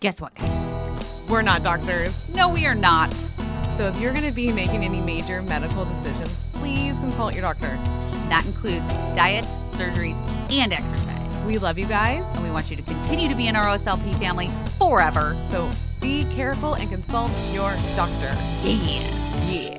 Guess what, guys? We're not doctors. No, we are not. So if you're going to be making any major medical decisions, please consult your doctor. That includes diets, surgeries, and exercise. We love you guys. And we want you to continue to be in our OSLP family forever. So be careful and consult your doctor. Yeah. Yeah.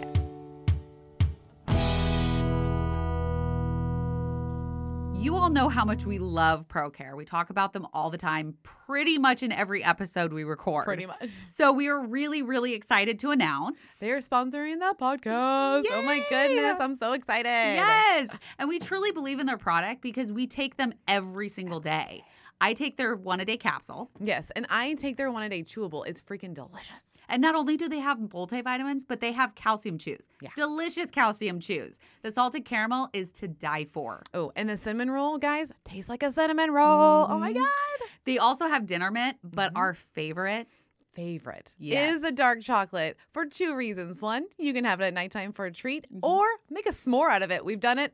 You all know how much we love ProCare. We talk about them all the time, pretty much in every episode we record. Pretty much. So we are really, really excited to announce. They're sponsoring the podcast. Oh my goodness. I'm so excited. Yes. And we truly believe in their product because we take them every single day. I take their one a day capsule. Yes. And I take their one a day chewable. It's freaking delicious. And not only do they have multivitamins, but they have calcium chews. Yeah. Delicious calcium chews. The salted caramel is to die for. Oh, and the cinnamon roll, guys, tastes like a cinnamon roll. Oh my Mhm. God. They also have dinner mint, but Mhm. our favorite favorite Yes. is a dark chocolate for two reasons. One, you can have it at nighttime for a treat, Mhm. or make a s'more out of it. We've done it.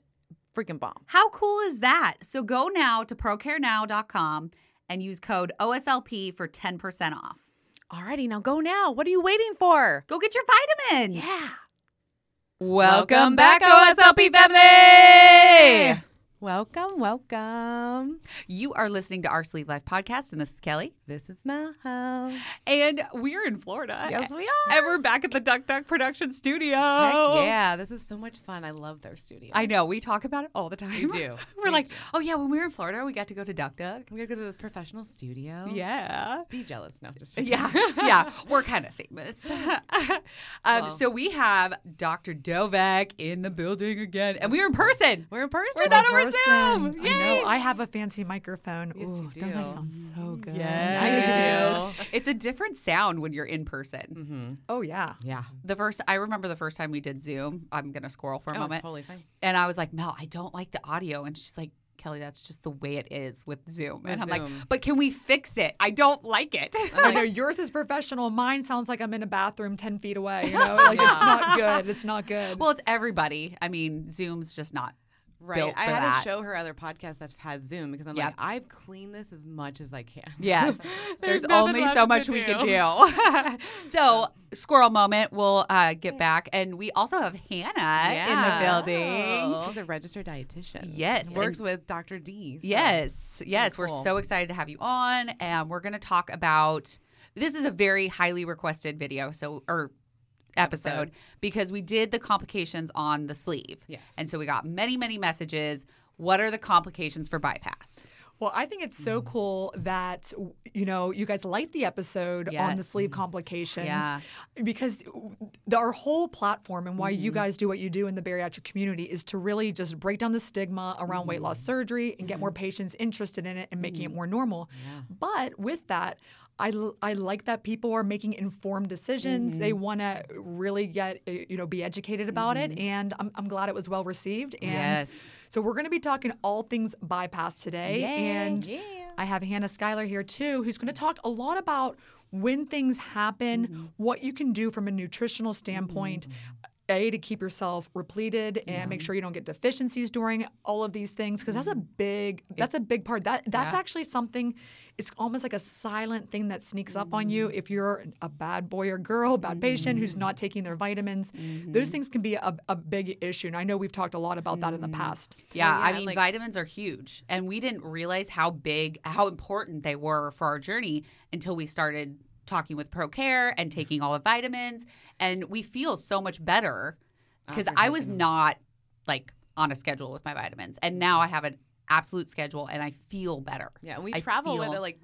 Freaking bomb. How cool is that? So go now to procarenow.com and use code OSLP for 10% off. Alrighty, now go now. What are you waiting for? Go get your vitamins. Yeah. Welcome back, OSLP family. Welcome, welcome. You are listening to our Sleeved Life podcast, and this is Kelly. This is Mel. And we're in Florida. Yes, we are. And we're back at the Duck Duck Production Studio. Heck yeah, this is so much fun. I love their studio. I know. We talk about it all the time. We do. we're We like, do. oh, yeah, when we were in Florida, we got to go to Duck Duck. We gotta go to this professional studio. Yeah. Be jealous. No, just Yeah, yeah, we're kind of famous. um, Well. So we have Dr. Dovec in the building again, and we're in person. We're in person. We're not over person. Zoom. I know. I have a fancy microphone. Yes, Ooh, you don't I sound so good? Yes. do. It's a different sound when you're in person. Mm-hmm. Oh yeah. Yeah. The first, I remember the first time we did Zoom. I'm gonna squirrel for a Oh, moment, totally fine. and I was like, Mel, I don't like the audio, and she's like. Kelly, that's just the way it is with Zoom. With and I'm like, but can we fix it? I don't like it. I know yours is professional. Mine sounds like I'm in a bathroom ten feet away. You know, like Yeah. it's not good. It's not good. well, it's everybody. I mean, Zoom's just not Right. I had that. to show her other podcasts that had Zoom because I'm Yep. like, I've cleaned this as much as I can. Yes. There's, nothing only so much we can do. so, squirrel moment, we'll uh, get back. And we also have Hannah in the building. She's a registered dietitian. Yes, Works with Dr. D. so- Yes. Yes. We're so excited to have you on. And we're going to talk about this is a very highly requested video. So, or episode, Episode. because we did the complications on the sleeve. Yes. And so we got many, many messages. What are the complications for bypass? Well, I think it's so cool that you know you guys liked the episode on the sleeve complications. Yeah. because the, our whole platform and why you Mm-hmm. guys do what you do in the bariatric community is to really just break down the stigma around weight Mm-hmm. loss surgery and get more patients interested in it and making it more normal. But with that, I, I like that people are making informed decisions. They Mm-hmm. want to really get uh, you know be educated about it, and I'm, I'm glad it was well received. And Yes. so we're going to be talking all things bypass today, and Yeah. I have Hannah Schuyler here too, who's going to talk a lot about when things happen, Mm-hmm. what you can do from a nutritional standpoint. A to keep yourself repleted and make sure you don't get deficiencies during all of these things because that's a big that's a big part. That that's Mm-hmm. Yeah. actually something. It's almost like a silent thing that sneaks up on Mm-hmm. you if you're a bad boy or girl, bad patient who's not taking their vitamins. Mm-hmm. Those things can be a, a big issue, and I know we've talked a lot about that in the past. Yeah, I mean, like- vitamins are huge. And we didn't realize how big, how important they were for our journey until we started talking with ProCare and taking all the vitamins. And we feel so much better oh, because I was not like on a schedule with my vitamins. And now I have an absolute schedule and I feel better. Yeah, we I travel with feel- it.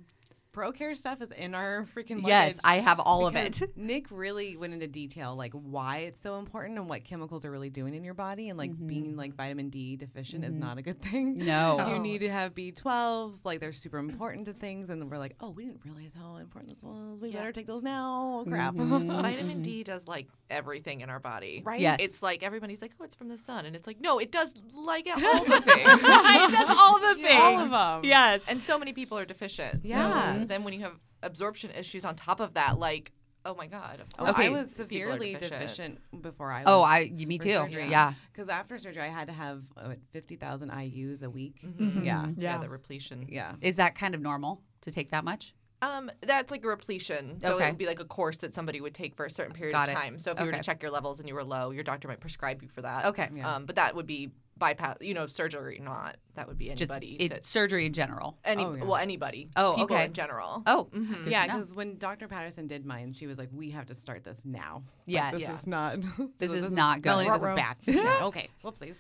Like, ProCare stuff is in our freaking Yes. I have all of it. Nick really went into detail, like why it's so important and what chemicals are really doing in your body, and like being like vitamin D deficient is not a good thing. Mm-hmm. No. No. you need to have B12s. Like they're super important to things, and we're like, oh, we didn't realize how important this was. We Yeah. better take those now. Oh, crap. Mhm. Vitamin D does like everything in our body. Right? Yes. It's like everybody's like, oh, it's from the sun. And it's like, no, it does like all the things. it does all the things. All of them. Yes. and so many people are deficient. Yeah. So then when you have absorption issues on top of that, like, oh my God. Oh, Okay. I was severely deficient. deficient before I. oh, I, me too. surgery. Yeah. Because after surgery, I had to have uh, fifty thousand IUs a week. Mhm. Yeah. Yeah, Yeah. the repletion. Yeah. Is that kind of normal to take that much? Um, that's like a repletion. So Okay. it would be like a course that somebody would take for a certain period Got of it. time. So if you were to check your levels and you were low, your doctor might prescribe you for that. Okay. Yeah. Um, but that would be bypass, you know, surgery or not. That would be Just anybody. it, that's surgery in general. any Oh, yeah. well anybody. Oh, people okay. in general. Oh, Mhm. yeah, because when Dr. Patterson did mine, she was like, "We have to start this now. Like, Yes. this Yeah. is not. This is not good. Melanie, this is bad. Yeah, okay, whoopsies.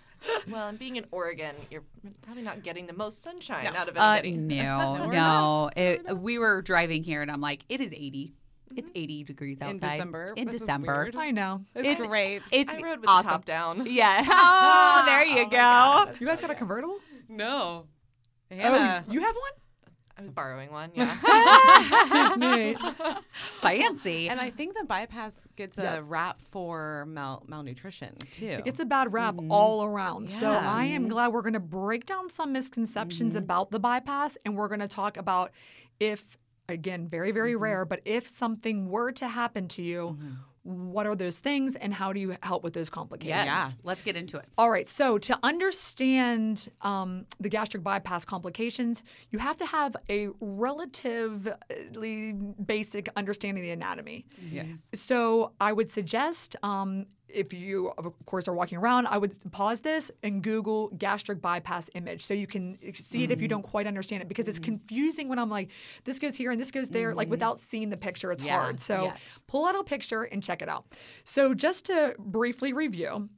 Well, and being in Oregon, you're probably not getting the most sunshine No. out of Uh, anybody. no, No, no. It, we were driving here, and I'm like, it is 80. It's Mm-hmm. 80 degrees outside In December? In December. I know. It's great. It's I rode with awesome. the top down. Yeah. Oh, there you oh go. You guys got a convertible? No. Oh, Hannah. you have one? I was borrowing one. Yeah. Excuse me. Fancy. and I think the bypass gets a rap for mal- malnutrition too. It's a bad rap mm-hmm. all around. So I am mm-hmm. glad we're going to break down some misconceptions mm-hmm. about the bypass and we're going to talk about if, again, very, very rare, but if something were to happen to you, what are those things and how do you help with those complications? yes. Yeah. Let's get into it. All right, so to understand um, the gastric bypass complications, you have to have a relatively basic understanding of the anatomy. yes. So I would suggest, um, if you of course are walking around, I would pause this and Google gastric bypass image so you can see it if you mm. don't quite understand it because it's mm. confusing when I'm like, this goes here and this goes there, like without mm. seeing the picture, it's Yeah, hard. So yes. pull out a picture and check it out. So just to briefly review.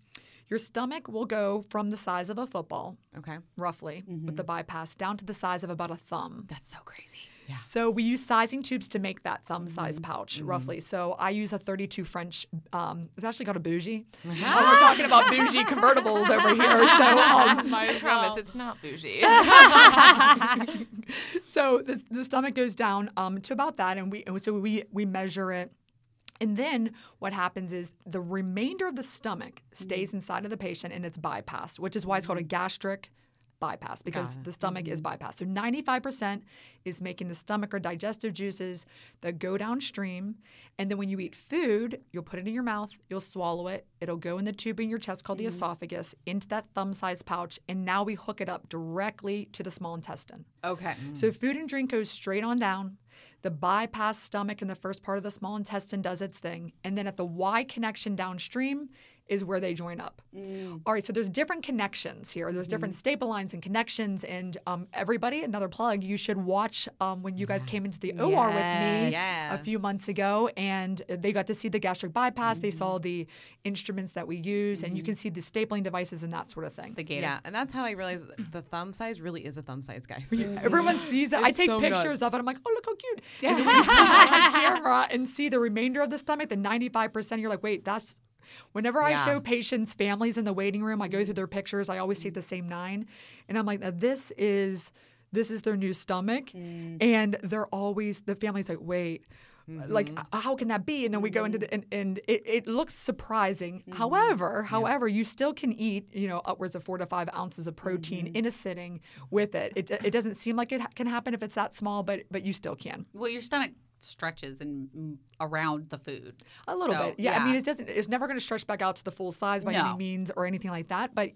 Your stomach will go from the size of a football, Okay. roughly, with the mm-hmm. bypass, down to the size of about a thumb. That's so crazy. So we use sizing tubes to make that thumb size Mm-hmm. pouch, roughly. So I use a 32 French. Um, it's actually called a bougie. Uh, we're talking about bougie convertibles over here. So um, I promise it's not bougie. so the, the stomach goes down um, to about that, and we and so we we measure it. And then what happens is the remainder of the stomach stays inside of the patient and it's bypassed, which is why it's called a gastric bypass because the stomach is mm-hmm. bypassed. So 95% is making the stomach or digestive juices that go downstream. And then when you eat food, you'll put it in your mouth, you'll swallow it, it'll go in the tube in your chest called the mm-hmm. esophagus into that thumb sized pouch. And now we hook it up directly to the small intestine. Okay. So mm. food and drink goes straight on down. The bypass stomach and the first part of the small intestine does its thing. And then at the Y connection downstream is where they join up. All right, so there's different connections here. There's different staple lines and connections. And um, everybody, another plug, you should watch um, when you guys came into the OR with me Yes. a few months ago. And they got to see the gastric bypass. They saw the instruments that we use, and you can see the stapling devices and that sort of thing. The gator. Yeah, and that's how I realized the thumb size really is a thumb size, guys. Everyone sees it. I take so pictures nuts. of it. I'm like, oh, look how cute. And then you put it on camera and see the remainder of the stomach, the 95%, you're like, wait, that's. Whenever I show patients' families in the waiting room, I go through their pictures. I always take the same nine, and I'm like, this is this is their new stomach, mm. and they're always the family's like, wait. Like mm-hmm. how can that be? And then we go into the mm-hmm. and, and it, it looks surprising. Mm-hmm. However, however, you still can eat you know upwards of four to five ounces of protein in a sitting with it. It, it doesn't seem like it can happen if it's that small, but but you still can Well, your stomach stretches and around the food. a little So, bit. Yeah, I mean it doesn't. It's never going to stretch back out to the full size by No. any means or anything like that. But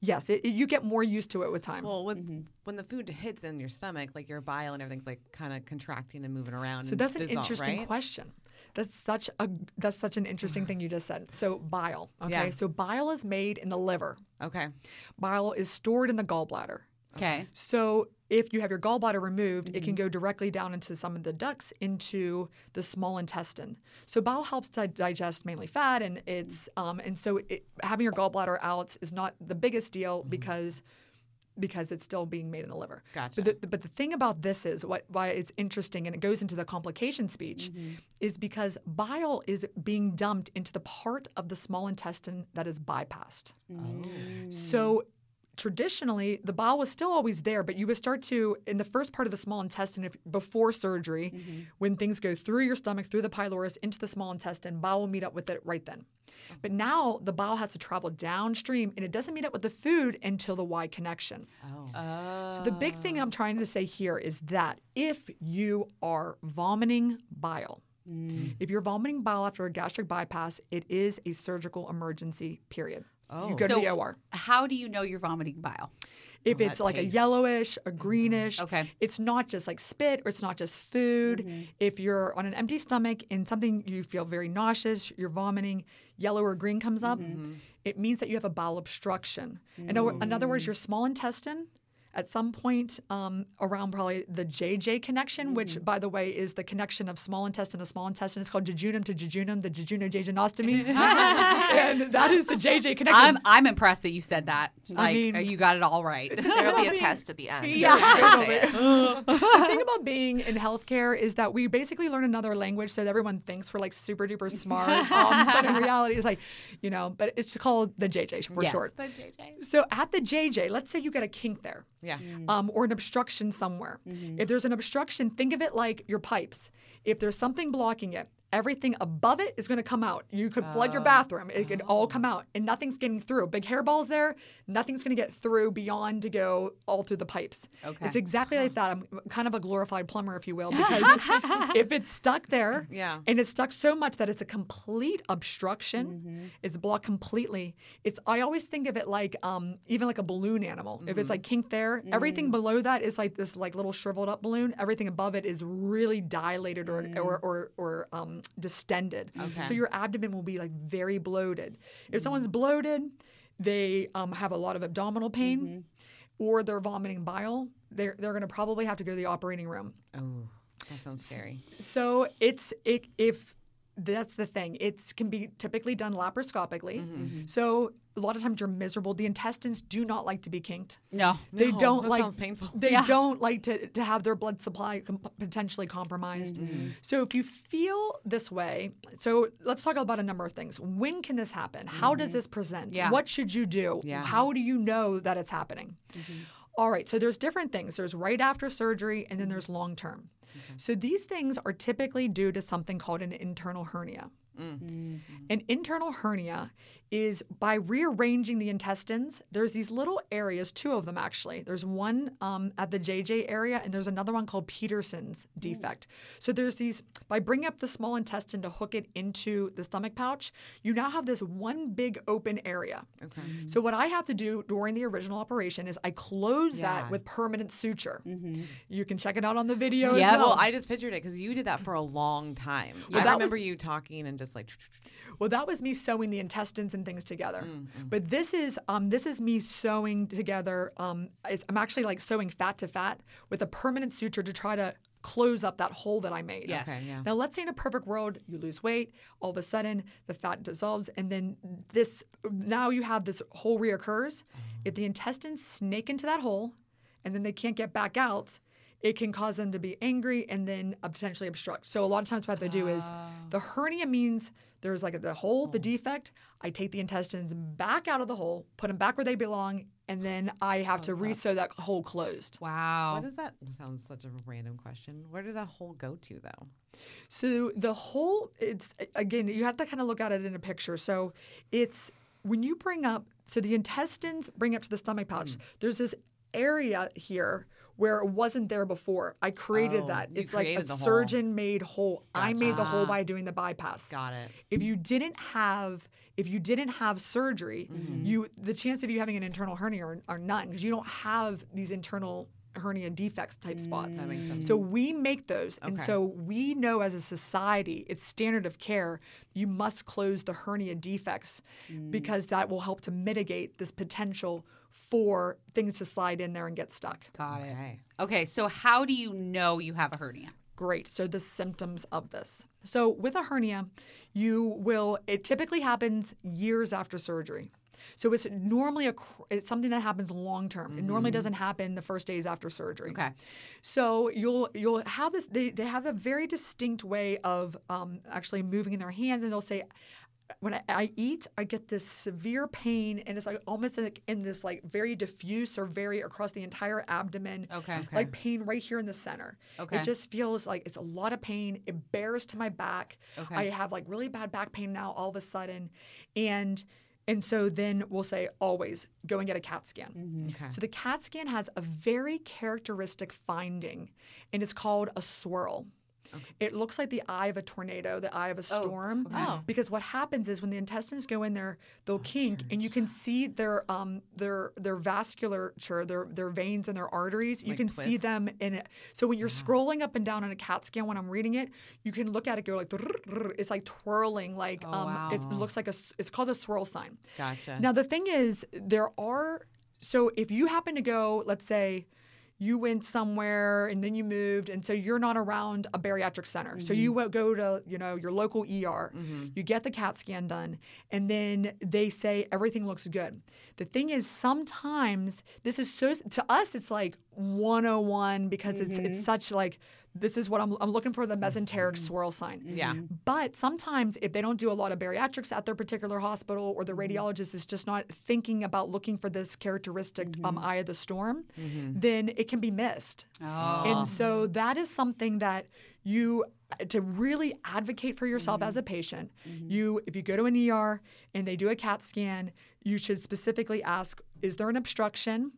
yes, it, it- you get more used to it with time. Well, when Mm-hmm. when the food hits in your stomach, like your bile and everything's like kind of contracting and moving around. So and that's an dissolve, interesting right? question. That's such a that's such an interesting thing you just said. So bile, okay? Yeah. So bile is made in the liver. Okay. Bile is stored in the gallbladder. Okay. So if you have your gallbladder removed, it Mm-hmm. can go directly down into some of the ducts into the small intestine. So bile helps to digest mainly fat, and it's um, and so it, having your gallbladder out is not the biggest deal Mm-hmm. because because it's still being made in the liver. Gotcha. But the, but the thing about this is what why it's interesting, and it goes into the complication speech, Mm-hmm. is because bile is being dumped into the part of the small intestine that is bypassed. So traditionally the bile was still always there but you would start to in the first part of the small intestine if before surgery mm-hmm. when things go through your stomach through the pylorus into the small intestine bile will meet up with it right then. But now the bile has to travel downstream and it doesn't meet up with the food until the y connection. Oh. oh. so the big thing i'm trying to say here is that if you are vomiting bile mm. if you're vomiting bile after a gastric bypass, it is a surgical emergency, period. Oh. You go to So- the OR. How do you know you're vomiting bile? If Oh, it's like a yellowish, a greenish, Okay. it's not just like spit or it's not just food. Mm-hmm. If you're on an empty stomach and something you feel very nauseous, you're vomiting, yellow or green comes up, Mm-hmm. it means that you have a bowel obstruction. In, o- in other Mm. words, your small intestine at some point um, around probably the JJ connection, Mm-hmm. which by the way is the connection of small intestine to small intestine. It's called jejunum to jejunum, the jejunojejunostomy. and that is the JJ connection. I'm I'm impressed that you said that. Like mean- you got it all right. There'll be a test at the end. Yeah. The thing about being in healthcare is that we basically learn another language so that everyone thinks we're like super duper smart. Um, but in reality, it's like, you know, but it's called the JJ for Yes. short. But JJ. So at the JJ, let's say you get a kink there. Yeah. Um, or an obstruction somewhere. If there's an obstruction, think of it like your pipes. If there's something blocking it, everything above it is going to come out. You could flood your bathroom, it could all come out, and nothing's getting through. Big hairballs there, nothing's going to get through beyond to go all through the pipes. Okay. It's exactly like that. I'm kind of a glorified plumber, if you will, because if it's stuck there, Yeah. and it's stuck so much that it's a complete obstruction, it's blocked completely. It's I always think of it like um, even like a balloon animal. If it's like kinked there, everything below that is like this like little shriveled up balloon. Everything above it is really dilated or or or, or um, distended. Okay. So your abdomen will be like very bloated. If someone's bloated, they um, have a lot of abdominal pain. Or they're vomiting bile, they're, they're going to probably have to go to the operating room. Oh, that sounds scary. So it's it, if that's the thing, it can be typically done laparoscopically. Mm-hmm. So a lot of times you're miserable. The intestines do not like to be kinked. No. They No, don't that like. sounds painful. They Yeah. don't like to, to have their blood supply com- potentially compromised. Mm-hmm. So if you feel this way, so let's talk about a number of things. When can this happen? How does this present? Yeah. What should you do? Mm-hmm. Yeah. Mm-hmm. How do you know that it's happening? All right, so there's different things. There's right after surgery, and then there's long term. Mm-hmm. So these things are typically due to something called an internal hernia. An internal hernia is by rearranging the intestines, there's these little areas, two of them actually. There's one um, at the JJ area, and there's another one called Petersen's defect. So there's these, by bringing up the small intestine to hook it into the stomach pouch, you now have this one big open area. Okay. So what I have to do during the original operation is I close Yeah. that with permanent suture. You can check it out on the video Yeah, as well. Well, I just pictured it because you did that for a long time. Well, I remember was- you talking and just like. Well, that was me sewing the intestines and things together. Mm, But this is um, this is me sewing together. Um, I'm actually like sewing fat to fat with a permanent suture to try to close up that hole that I made. Yes. Okay, yeah. Now, let's say in a perfect world, you lose weight, all of a sudden the fat dissolves, and then this now you have this hole reoccurs. If the intestines snake into that hole, and then they can't get back out, it can cause them to be angry and then uh, potentially obstruct. So a lot of times what they do is the hernia means there's like the hole, the defect. I take the intestines back out of the hole, put them back where they belong, and then I have to resew that hole closed. Wow. What does that sounds such a random question? Where does that hole go to though? So the hole it's again you have to kind of look at it in a picture. So it's when you bring up so the intestines bring up to the stomach pouch. There's this area here where it wasn't there before. I created Oh, that. It's like a surgeon made hole. I made the hole by doing the bypass. Got it. If you didn't have if you didn't have surgery, Mm-hmm. you the chance of you having an internal hernia are, are none because you don't have these internal hernia defects type spots. That makes sense. So we make those. And so we know as a society, it's standard of care, you must close the hernia defects mm. because that will help to mitigate this potential for things to slide in there and get stuck. Got it. Okay. Okay, so how do you know you have a hernia? Great. So the symptoms of this. So with a hernia, you will it typically happens years after surgery. So it's normally a it's something that happens long term. It normally doesn't happen the first days after surgery. Okay. So you'll you'll have this. They, they have a very distinct way of um, actually moving in their hand, and they'll say, when I, I eat, I get this severe pain, and it's like almost like in this like very diffuse or very across the entire abdomen. Okay. Okay. Like pain right here in the center. Okay. It just feels like it's a lot of pain. It bears to my back. Okay. I have like really bad back pain now all of a sudden, and and so then we'll say always go and get a CAT scan. Mm-hmm, okay. So the CAT scan has a very characteristic finding, and it's called a swirl. It looks like the eye of a tornado, the eye of a storm. Oh. Because what happens is when the intestines go in there, they'll kink, and you can see their um their their vasculature, their their veins and their arteries. You Like can see them in it. So when you're scrolling up and down on a CAT scan when I'm reading it, you can look at it go like it's like twirling, like Oh, um, it's, it looks like a it's called a swirl sign. Gotcha. Now the thing is, there are so if you happen to go, let's say you went somewhere and then you moved, and so you're not around a bariatric center. So you go to you know your local ER, you get the CAT scan done, and then they say everything looks good. The thing is, sometimes this is so to us it's like 101 because it's it's mm-hmm. such like this is what I'm, I'm looking for the mesenteric mm-hmm. swirl sign. Mm-hmm. Yeah. But sometimes, if they don't do a lot of bariatrics at their particular hospital, or the radiologist is just not thinking about looking for this characteristic um, eye of the storm, then it can be missed. Oh. And so that is something that you uh, to really advocate for yourself as a patient. You, if you go to an ER and they do a CAT scan, you should specifically ask: Is there an obstruction?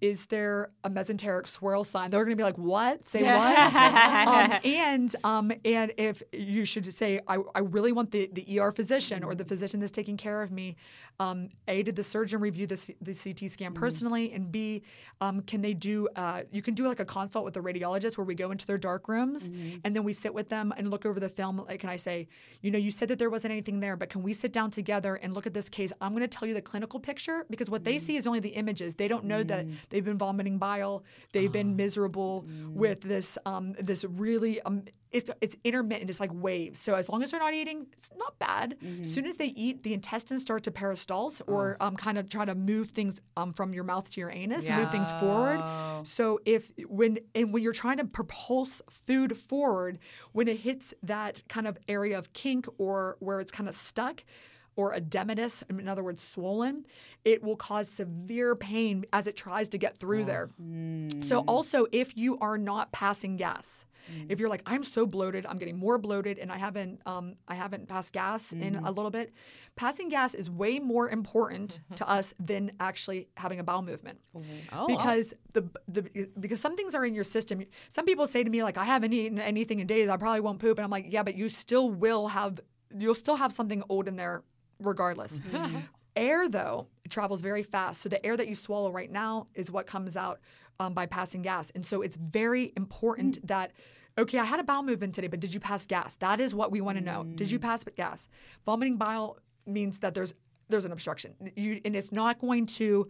Is there a mesenteric swirl sign? They're going to be like, "What? Say what?" um, and um, and if you should say, I, I really want the, the ER physician or the physician that's taking care of me, um, A, did the surgeon review the, C- the CT scan personally? And B, um, can they do, uh, you can do like a consult with the radiologist where we go into their dark rooms and then we sit with them and look over the film. Like, can I say, you know, you said that there wasn't anything there, but can we sit down together and look at this case? I'm going to tell you the clinical picture because what they see is only the images. They don't know that they've been vomiting bile, they've been miserable with this um, this really um, it's, it's intermittent. It's like waves. So as long as they're not eating, it's not bad. As soon as they eat, the intestines start to peristalse or um, kind of try to move things um, from your mouth to your anus, and move things forward. So if when and when you're trying to propulse food forward, when it hits that kind of area of kink or where it's kind of stuck, or edematous, in other words, swollen, it will cause severe pain as it tries to get through oh. there. So, mm. also, if you are not passing gas, mm. if you're like, I'm so bloated, I'm getting more bloated, and I haven't, um, I haven't passed gas in a mm-hmm. little bit, passing gas is way more important mm-hmm. to us than actually having a bowel movement Oh, because the, the because some things are in your system. Some people say to me like, I haven't eaten anything in days. I probably won't poop, and I'm like, yeah, but you still will have you'll still have something old in there regardless. Mm-hmm. air though travels very fast, so the air that you swallow right now is what comes out um, by passing gas, and so it's very important mm. that. Okay, I had a bowel movement today, but did you pass gas? That is what we want to know. Did you mm. pass gas? Vomiting bile means that there's there's an obstruction. You, and it's not going to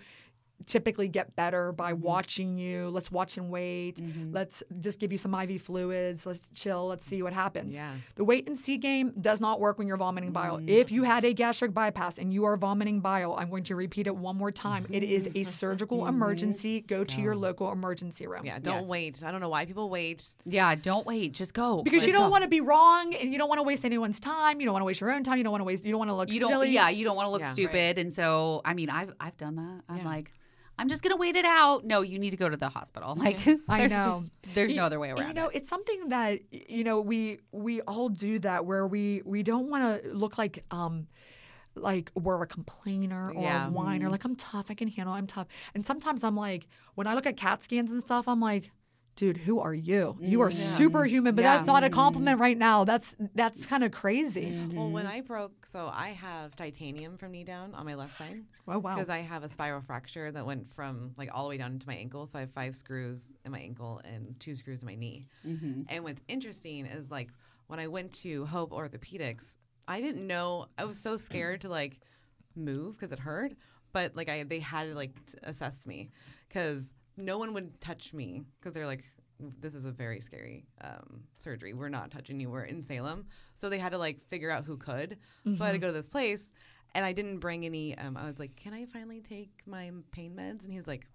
typically get better by Mm-hmm. watching you. Let's watch and wait. Let's just give you some IV fluids. Let's chill. Let's see what happens. Yeah. The wait and see game does not work when you're vomiting bile. Mm. If you had a gastric bypass and you are vomiting bile, I'm going to repeat it one more time. It is a surgical emergency. Go to your local emergency room. Mm-hmm. yeah. Don't Yes. wait. I don't know why people wait. Yeah, don't wait. Just go. Because you don't want to be wrong and you don't want to waste anyone's time. You don't want to waste your own time. You don't want to waste. You don't want to look you don't silly. yeah you don't want to look Yeah. stupid and so i mean i've i've done that i'm Yeah. like i'm just gonna wait it out no you need to go to the hospital like I there's know. just there's no other way around You know, it. it's something that you know we we all do that where we we don't want to look like um like we're a complainer or Yeah. a whiner. Like I'm tough, I can handle. I'm tough. And sometimes I'm like, when I look at CAT scans and stuff, I'm like. Dude, who are you? You are mm-hmm. superhuman, but Yeah. that's not a compliment right now. That's that's kind of crazy. Mm-hmm. Well, when I broke, so I have titanium from knee down on my left side. Oh wow. Because I have a spiral fracture that went from like all the way down into my ankle. So I have five screws in my ankle and two screws in my knee. Mm-hmm. And what's interesting is like when I went to Hope Orthopedics, I didn't know. I was so scared to like move because it hurt. But like I, they had to like assess me because no one would touch me because they're like, this is a very scary um, surgery. We're not touching you. We're in Salem, so they had to like figure out who could. So I had to go to this place, and I didn't bring any. Um, I was like, "Can I finally take my pain meds?" And he's like,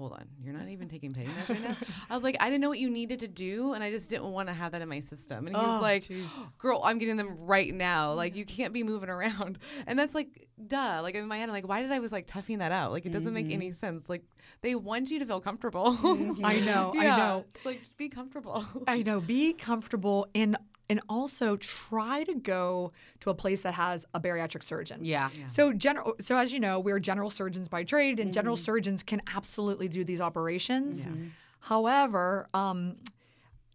"Hold on, you're not even taking pain meds right now." I was like, "I didn't know what you needed to do, and I just didn't want to have that in my system." And he was oh, like, "Girl, I'm getting them right now. Like, you can't be moving around." And that's like, duh. Like in my head, I'm like, "Why did I was like toughing that out? Like, it doesn't make any mm-hmm. sense. Like, they want you to feel comfortable." Mm-hmm. I know, I know. It's like, just be comfortable. I know. Be comfortable and and also try to go to a place that has a bariatric surgeon. yeah So general. So as you know, we're general surgeons by trade, and general Mm-hmm. surgeons can absolutely do these operations. Yeah. However, um,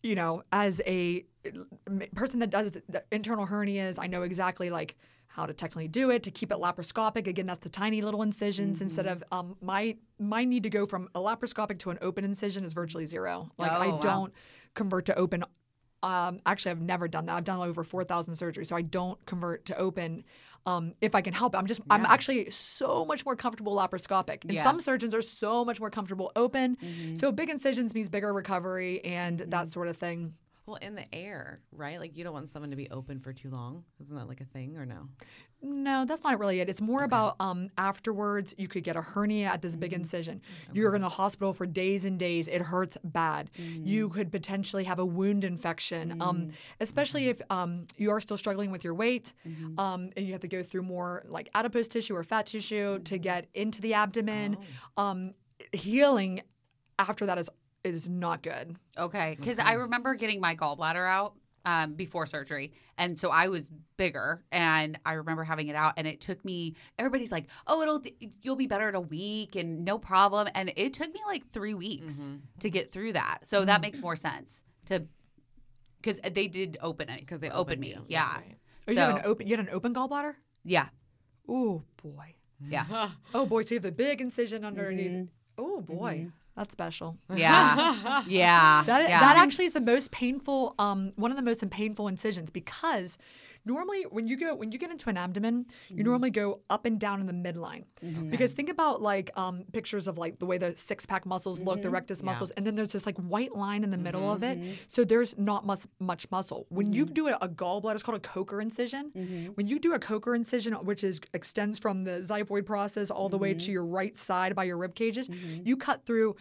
you know, as a person that does the- the internal hernias, I know exactly like how to technically do it to keep it laparoscopic. Again, that's the tiny little incisions instead of um, my my need to go from a laparoscopic to an open incision is virtually zero. Like Oh, I wow. don't convert to open. Um, actually, I've never done that. I've done over four thousand surgeries, so I don't convert to open. Um, if I can help it, I'm just I'm actually so much more comfortable laparoscopic. And Yeah. some surgeons are so much more comfortable open. So big incisions means bigger recovery and that sort of thing. Well, in the air, right? Like you don't want someone to be open for too long. Isn't that like a thing or no? No, that's not really it. It's more about um, afterwards. You could get a hernia at this big incision. You're in the hospital for days and days. It hurts bad. You could potentially have a wound infection, um, especially if um, you are still struggling with your weight, um, and you have to go through more like adipose tissue or fat tissue to get into the abdomen. Um, healing after that is is not good. Okay, because I remember getting my gallbladder out um, before surgery, and so I was bigger, and I remember having it out, and it took me. Everybody's like, "Oh, it'll you'll be better in a week, and no problem," and it took me like three weeks mm-hmm. to get through that. So that makes more sense to because they did open it because they opened opened me, you. yeah, Oh, you have So- an open. You had an open gallbladder. yeah, Oh boy. yeah, Oh boy. So you have the big incision underneath. Mm-hmm. Oh boy. Mm-hmm. That's special. yeah, yeah. That yeah. that actually is the most painful, um, one of the most painful incisions because normally when you go when you get into an abdomen, you mm-hmm. normally go up and down in the midline. Mm-hmm. Because think about like um, pictures of like the way the six pack muscles look, the mm-hmm. rectus muscles, and then there's this like white line in the middle of it. So there's not much much muscle. When you do a, a gallbladder, it's called a Kocher incision. When you do a Kocher incision, which is extends from the xiphoid process all the way to your right side by your rib cages, you cut through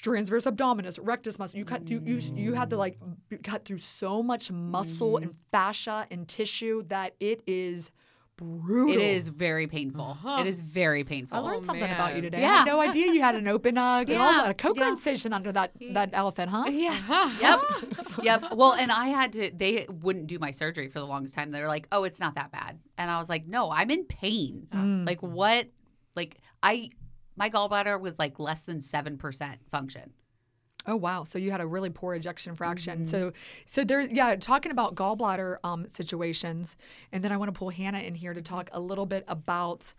transverse abdominis, rectus muscle. You cut through. You you had to like cut through so much muscle and mm-hmm. fascia and tissue that it is brutal. It is very painful. It is uh-huh. very painful. I learned oh, something about you man. today. I had no idea you had an open uh, Yeah, a Kocher yeah. incision under that that elephant, huh? Yes. Uh-huh. yep. Yep. Well, and I had to, they wouldn't do my surgery for the longest time. They're like, oh, it's not that bad. And I was like, no, I'm in pain. Mm. Like, what? Like, I, my gallbladder was like less than 7% function. Oh wow! So you had a really poor ejection fraction. Mm-hmm. So, so there, yeah. Talking about gallbladder um, situations, and then I want to pull Hannah in here to talk a little bit about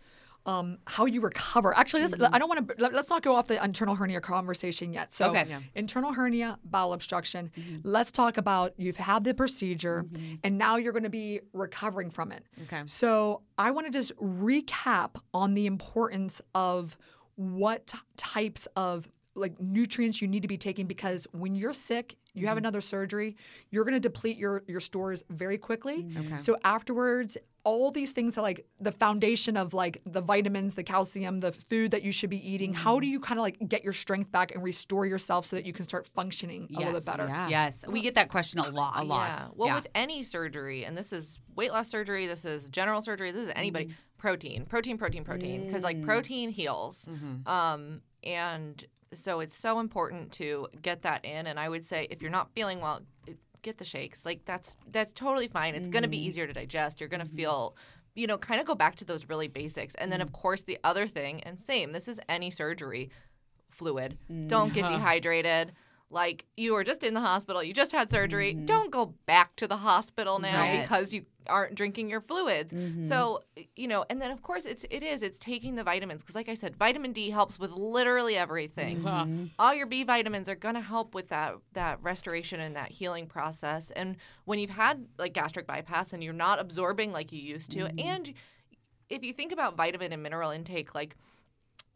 um, how you recover. Actually, let's, I don't want to. Let, us not go off the internal hernia conversation yet. So, Mm-hmm. Okay. Yeah. internal hernia, bowel obstruction. Let's talk about you've had the procedure, and now you're going to be recovering from it. Okay. So I want to just recap on the importance of what types of like nutrients you need to be taking because when you're sick, you have another surgery, you're going to deplete your your stores very quickly. Okay. So afterwards, all these things are like the foundation of like the vitamins, the calcium, the food that you should be eating. How do you kind of like get your strength back and restore yourself so that you can start functioning a little bit better? yeah. Yes. We get that question a lot. A lot. Yeah. Well, Yeah. with any surgery, and this is weight loss surgery, this is general surgery, this is anybody, Mm-hmm. protein, protein, protein, protein, because like protein heals. Mm-hmm. Um, and so it's so important to get that in. And I would say if you're not feeling well, get the shakes. Like that's that's totally fine. It's going to be Mm-hmm. easier to digest. You're going to mm-hmm. feel you know, kind of go back to those really basics. And then, of mm. course, the other thing, and same, this is any surgery, fluid. Don't get mm-hmm. dehydrated. Like you were just in the hospital, you just had surgery. Mm-hmm. Don't go back to the hospital now Yes. because you aren't drinking your fluids. Mm-hmm. So, you know, and then of course it's it is it's taking the vitamins because like I said, vitamin D helps with literally everything. Mm-hmm. All your B vitamins are going to help with that that restoration and that healing process. And when you've had like gastric bypass and you're not absorbing like you used to and if you think about vitamin and mineral intake like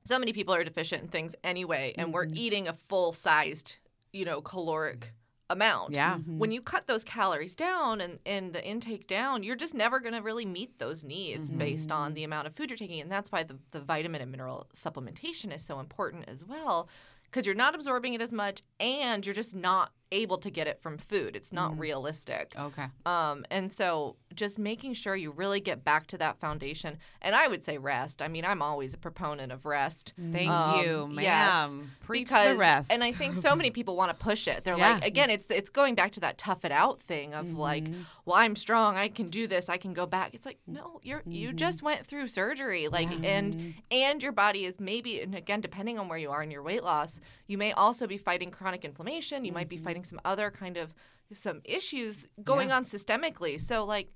so many people are deficient in things anyway and we're eating a full sized you know caloric amount. Yeah. Mm-hmm. when you cut those calories down and, and the intake down you're just never going to really meet those needs mm-hmm. based on the amount of food you're taking and that's why the, the vitamin and mineral supplementation is so important as well because you're not absorbing it as much and you're just not able to get it from food it's not mm. realistic Okay. um, and so just making sure you really get back to that foundation. And I would say rest. I mean, I'm always a proponent of rest. Thank Um, you, ma'am. yes, Preach because, the rest. And I think so many people want to push it. They're Yeah. like, again, it's it's going back to that tough it out thing of mm-hmm. like, well, I'm strong, I can do this, I can go back. It's like, mm. no, you're you mm-hmm. just went through surgery, like, and and your body is maybe, and again, depending on where you are in your weight loss, you may also be fighting chronic inflammation. You might be mm-hmm. fighting having some other kind of some issues going Yeah. on systemically. So like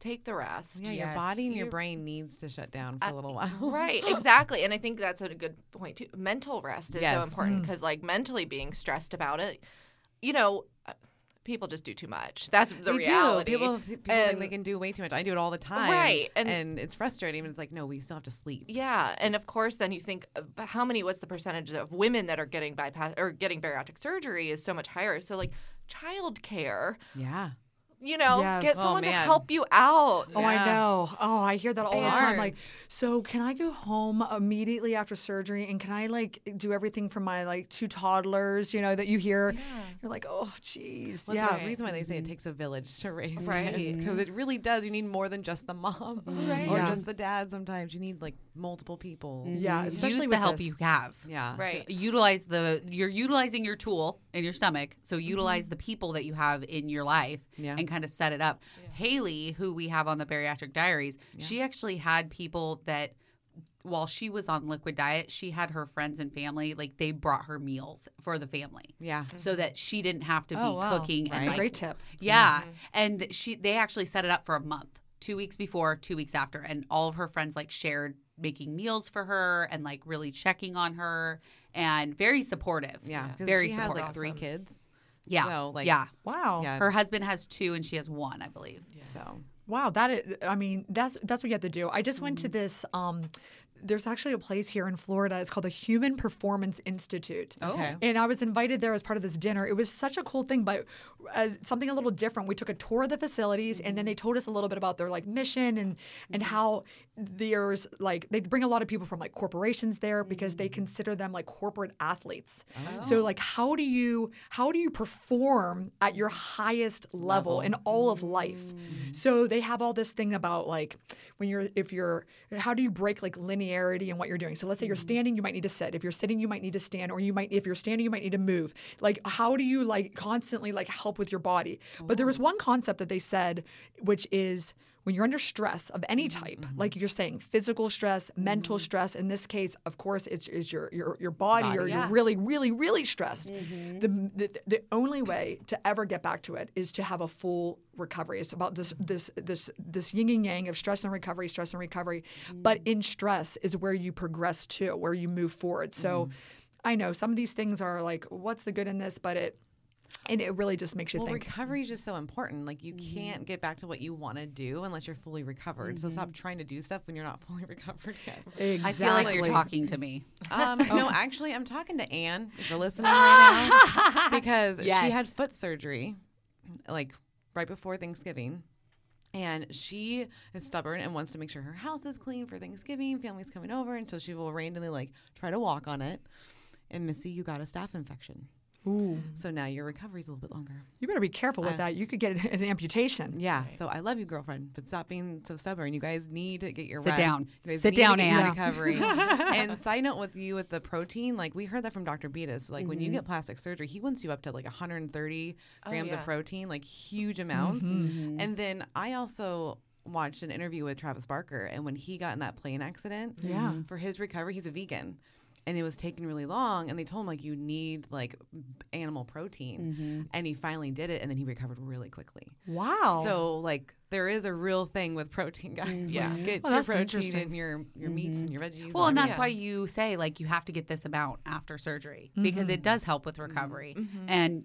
take the rest. Yeah, your body and your You- brain needs to shut down for Uh, a little while. Right, exactly. And I think that's a good point too. Mental rest is so important because, like, mentally being stressed about it, you know, people just do too much. That's the They reality. do. People, people think And- they can do way too much. I do it all the time. Right, and- And, it's frustrating. And it's like, no, we still have to sleep. Yeah, and of course, then you think uh, how many? What's the percentage of women that are getting bypass or getting bariatric surgery is so much higher. So like childcare, Yeah. You know, Yes. get Oh, someone to help you out. Oh, I know. Oh, I hear that all the time. Hard. Like, so can I go home immediately after surgery and can I like do everything for my like two toddlers, you know, that you hear? You're like, oh, jeez. Well, yeah. That's the reason why they say it takes a village to raise Right. Because it really does. You need more than just the mom mm-hmm. Right. or Yeah. just the dad. Sometimes you need like multiple people. Yeah, mm-hmm. especially Use the help this. you have. Yeah. Right. Utilize the you're utilizing your tool in your stomach, so Mm-hmm. utilize the people that you have in your life Yeah. and kind of set it up. Haley, who we have on the Bariatric Diaries, she actually had people that while she was on liquid diet, she had her friends and family like they brought her meals for the family. Yeah. So that she didn't have to be Oh, wow. cooking That's and a like, great tip. Yeah. Mm-hmm. And she they actually set it up for a month. 2 weeks before, 2 weeks after and all of her friends like shared making meals for her and like really checking on her and very supportive. Yeah, Very she has supportive. like three kids. Yeah. So like, yeah. Wow. Yeah. Her husband has 2 and she has 1, I believe. So Wow, that is, I mean, that's that's what you have to do. I just went Mm-hmm. to this. Um, there's actually a place here in Florida. It's called the Human Performance Institute. Oh. Okay. And I was invited there as part of this dinner. It was such a cool thing, but as something a little different. We took a tour of the facilities, and then they told us a little bit about their like mission and and how there's like they bring a lot of people from like corporations there because they mm. consider them like corporate athletes. So oh. like how do you how do you perform at your highest level, in all of life? Mm. So they have all this thing about like when you're if you're how do you break like linearity in what you're doing? So let's say you're mm. standing, you might need to sit. If you're sitting, you might need to stand, or you might if you're standing, you might need to move. Like how do you like constantly like help with your body? But there was one concept that they said, which is when you're under stress of any mm-hmm, type, mm-hmm. like you're saying, physical stress, mental mm-hmm. stress. In this case, of course, it's is your your your body, or yeah. you're really, really, really stressed. The, the the only way to ever get back to it is to have a full recovery. It's about this this this this yin and yang of stress and recovery, stress and recovery. But mm. in stress is where you progress to, where you move forward. So. Mm. I know some of these things are like, what's the good in this? But it, and it really just makes you well, think. recovery is just so important. Like you can't get back to what you want to do unless you're fully recovered. So stop trying to do stuff when you're not fully recovered yet. Exactly. I feel like you're talking to me. Um, no, actually, I'm talking to Anne. If you're listening right now, because she had foot surgery, like right before Thanksgiving, and she is stubborn and wants to make sure her house is clean for Thanksgiving. Family's coming over, and so she will randomly like try to walk on it. And Missy, you got a staph infection, Ooh, so now your recovery's a little bit longer. you better be careful with I- that. You could get an amputation. Yeah. So I love you, girlfriend, but stop being so stubborn. You guys need to get your Sit rest. down. You guys Sit need to down, get Anne. Recovery. and side note with you with the protein, like we heard that from Dr. Beatus. Like when you mm-hmm. get plastic surgery, he wants you up to like 130 grams yeah. of protein, like huge amounts. Mm-hmm. Mm-hmm. And then I also watched an interview with Travis Barker, and when he got in that plane accident, Yeah. for his recovery, he's a vegan. And it was taking really long, and they told him like you need like animal protein, mm-hmm. and he finally did it, and then he recovered really quickly. Wow. So like there is a real thing with protein, guys. Mm-hmm. Yeah. Get Well, your protein interesting. and your your meats mm-hmm. and your veggies. Well, and that's Yeah. why you say like you have to get this amount after surgery because it does help with recovery. And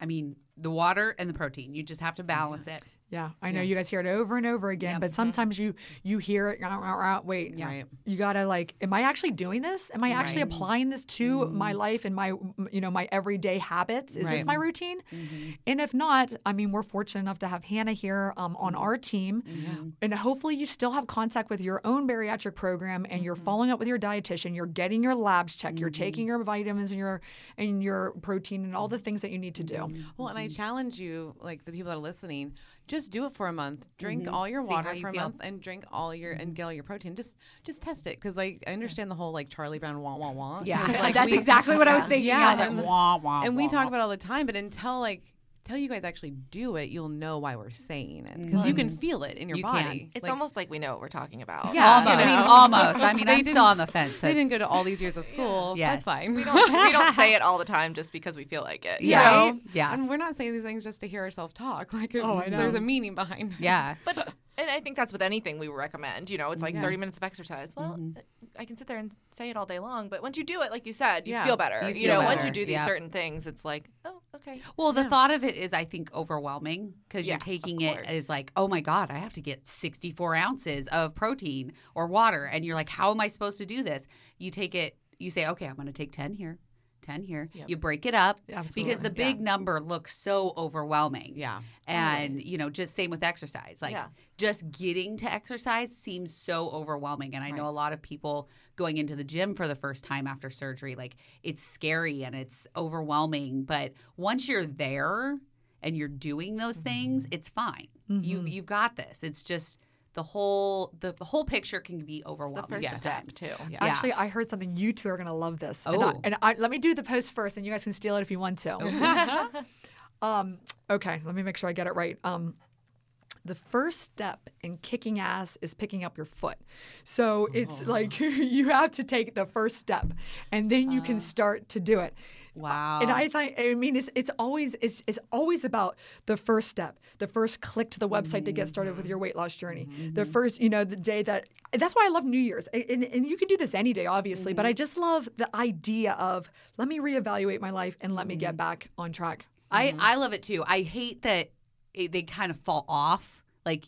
I mean, the water and the protein, you just have to balance it. Yeah, I know you guys hear it over and over again, but sometimes you you hear it. "Rah, rah, rah," Wait, Right. you gotta like, am I actually doing this? Am I actually Right. applying this to mm-hmm. my life and my you know my everyday habits? Is this my routine? Mm-hmm. And if not, I mean, we're fortunate enough to have Hannah here um, on mm-hmm. our team, and hopefully you still have contact with your own bariatric program, and you're following up with your dietitian. You're getting your labs checked. You're taking your vitamins and your and your protein and all the things that you need to do. Well, and I challenge you, like the people that are listening, just do it for a month. Drink mm-hmm. all your See water you for a feel. month and drink all your and mm-hmm. get all your protein. Just just test it because like I understand the whole like Charlie Brown wah wah wah. 'cause, like, that's we- exactly what I was thinking. Yeah, I was like, and- Wah, wah, and we wah. talk about it all the time, but until like until you guys actually do it, you'll know why we're saying it mm. because you can mm. feel it in your You body. can. It's Like, almost like we know what we're talking about. Yeah, almost, you know. almost. I mean, They I'm still on the fence. They didn't go to all these years of school. Yes. That's fine. We don't, we don't say it all the time just because we feel like it. you Yeah. know? Yeah. And we're not saying these things just to hear ourselves talk. Like, Oh, I know. there's a meaning behind it. Yeah. But and I think that's with anything we recommend. You know, it's like mm-hmm. Yeah. 30 minutes of exercise. Well, mm-hmm. I can sit there and say it all day long, but once you do it, like you said, you Yeah, feel better. you You, feel know, once you do these Yeah. certain things, it's like, oh, okay. Well, the thought of it is, I think, overwhelming because Yeah, you're taking it as like, oh my God, I have to get 64 ounces of protein or water. And you're like, how am I supposed to do this? You take it, you say, okay, I'm going to take 10 here, 10 here. Yep. You break it up Absolutely. because the big number looks so overwhelming. Yeah. And, you know, just same with exercise. Like, Yeah. just getting to exercise seems so overwhelming. And I know a lot of people going into the gym for the first time after surgery, like, it's scary and it's overwhelming. But once you're there and you're doing those things, it's fine. You, Mm-hmm. you've got this. It's just the whole the whole picture can be overwhelming. The overwhelming. first at step, too. Yeah. Actually, I heard something. You two are gonna love this. And, I, Oh. and I, let me do the post first, and you guys can steal it if you want to. um, okay, let me make sure I get it right. Um, the first step in kicking ass is picking up your foot. So it's oh. like you have to take the first step, and then you can start to do it. Wow. And I think I mean it's it's always it's it's always about the first step, the first click to the website to get started with mm-hmm. your weight loss journey. The mm-hmm. first, you know, the day that that's why I love New Year's. And, and you can do this any day, obviously, but I mm-hmm. just love the idea of let me reevaluate my life and let me get back on track. I, I love it too. I hate that it, they kind of fall off, like,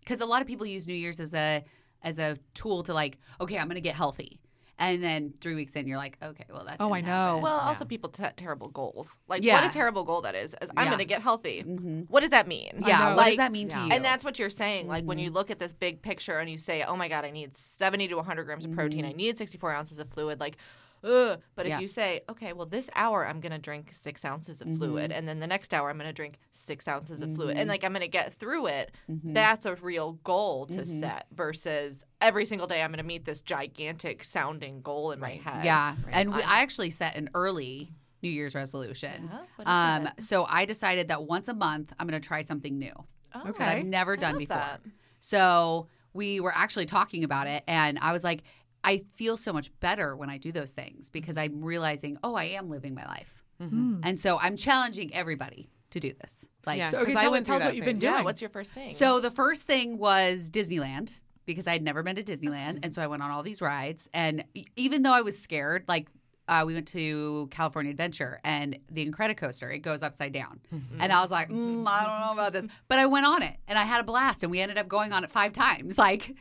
because a lot of people use New Year's as a as a tool to like, okay, I'm gonna get healthy, and then three weeks in, you're like, okay, well that. Oh, didn't I know. happen. Well, also people set terrible goals. Like Yeah. what a terrible goal that is. Is I'm Yeah. going to get healthy. Mm-hmm. What does that mean? yeah. know. What does that mean to you? And that's what you're saying. Like when mm-hmm. you look at this big picture and you say, "Oh my God, I need 70 to 100 grams of protein. Mm-hmm. I need 64 ounces of fluid." Like, ugh. But if you say, "Okay, well, this hour I'm going mm-hmm. to drink six ounces of fluid, and then the next hour I'm going to drink six ounces of fluid, and like I'm going to get through it," mm-hmm. that's a real goal to set versus every single day I'm going to meet this gigantic sounding goal in my head. Yeah, and we, I actually set an early New Year's resolution. Yeah? Um, so I decided that once a month I'm going to try something new Oh, that I've never I done before. that. So we were actually talking about it, and I was like, I feel so much better when I do those things because I'm realizing, oh, I am living my life, and so I'm challenging everybody to do this. Like, Yeah. So okay, 'Cause I went tell us what you've been doing. Yeah, what's your first thing? So the first thing was Disneyland because I had never been to Disneyland, and so I went on all these rides. And even though I was scared, like uh, we went to California Adventure and the Incredicoaster, it goes upside down, and I was like, mm, I don't know about this, but I went on it and I had a blast, and we ended up going on it five times, like.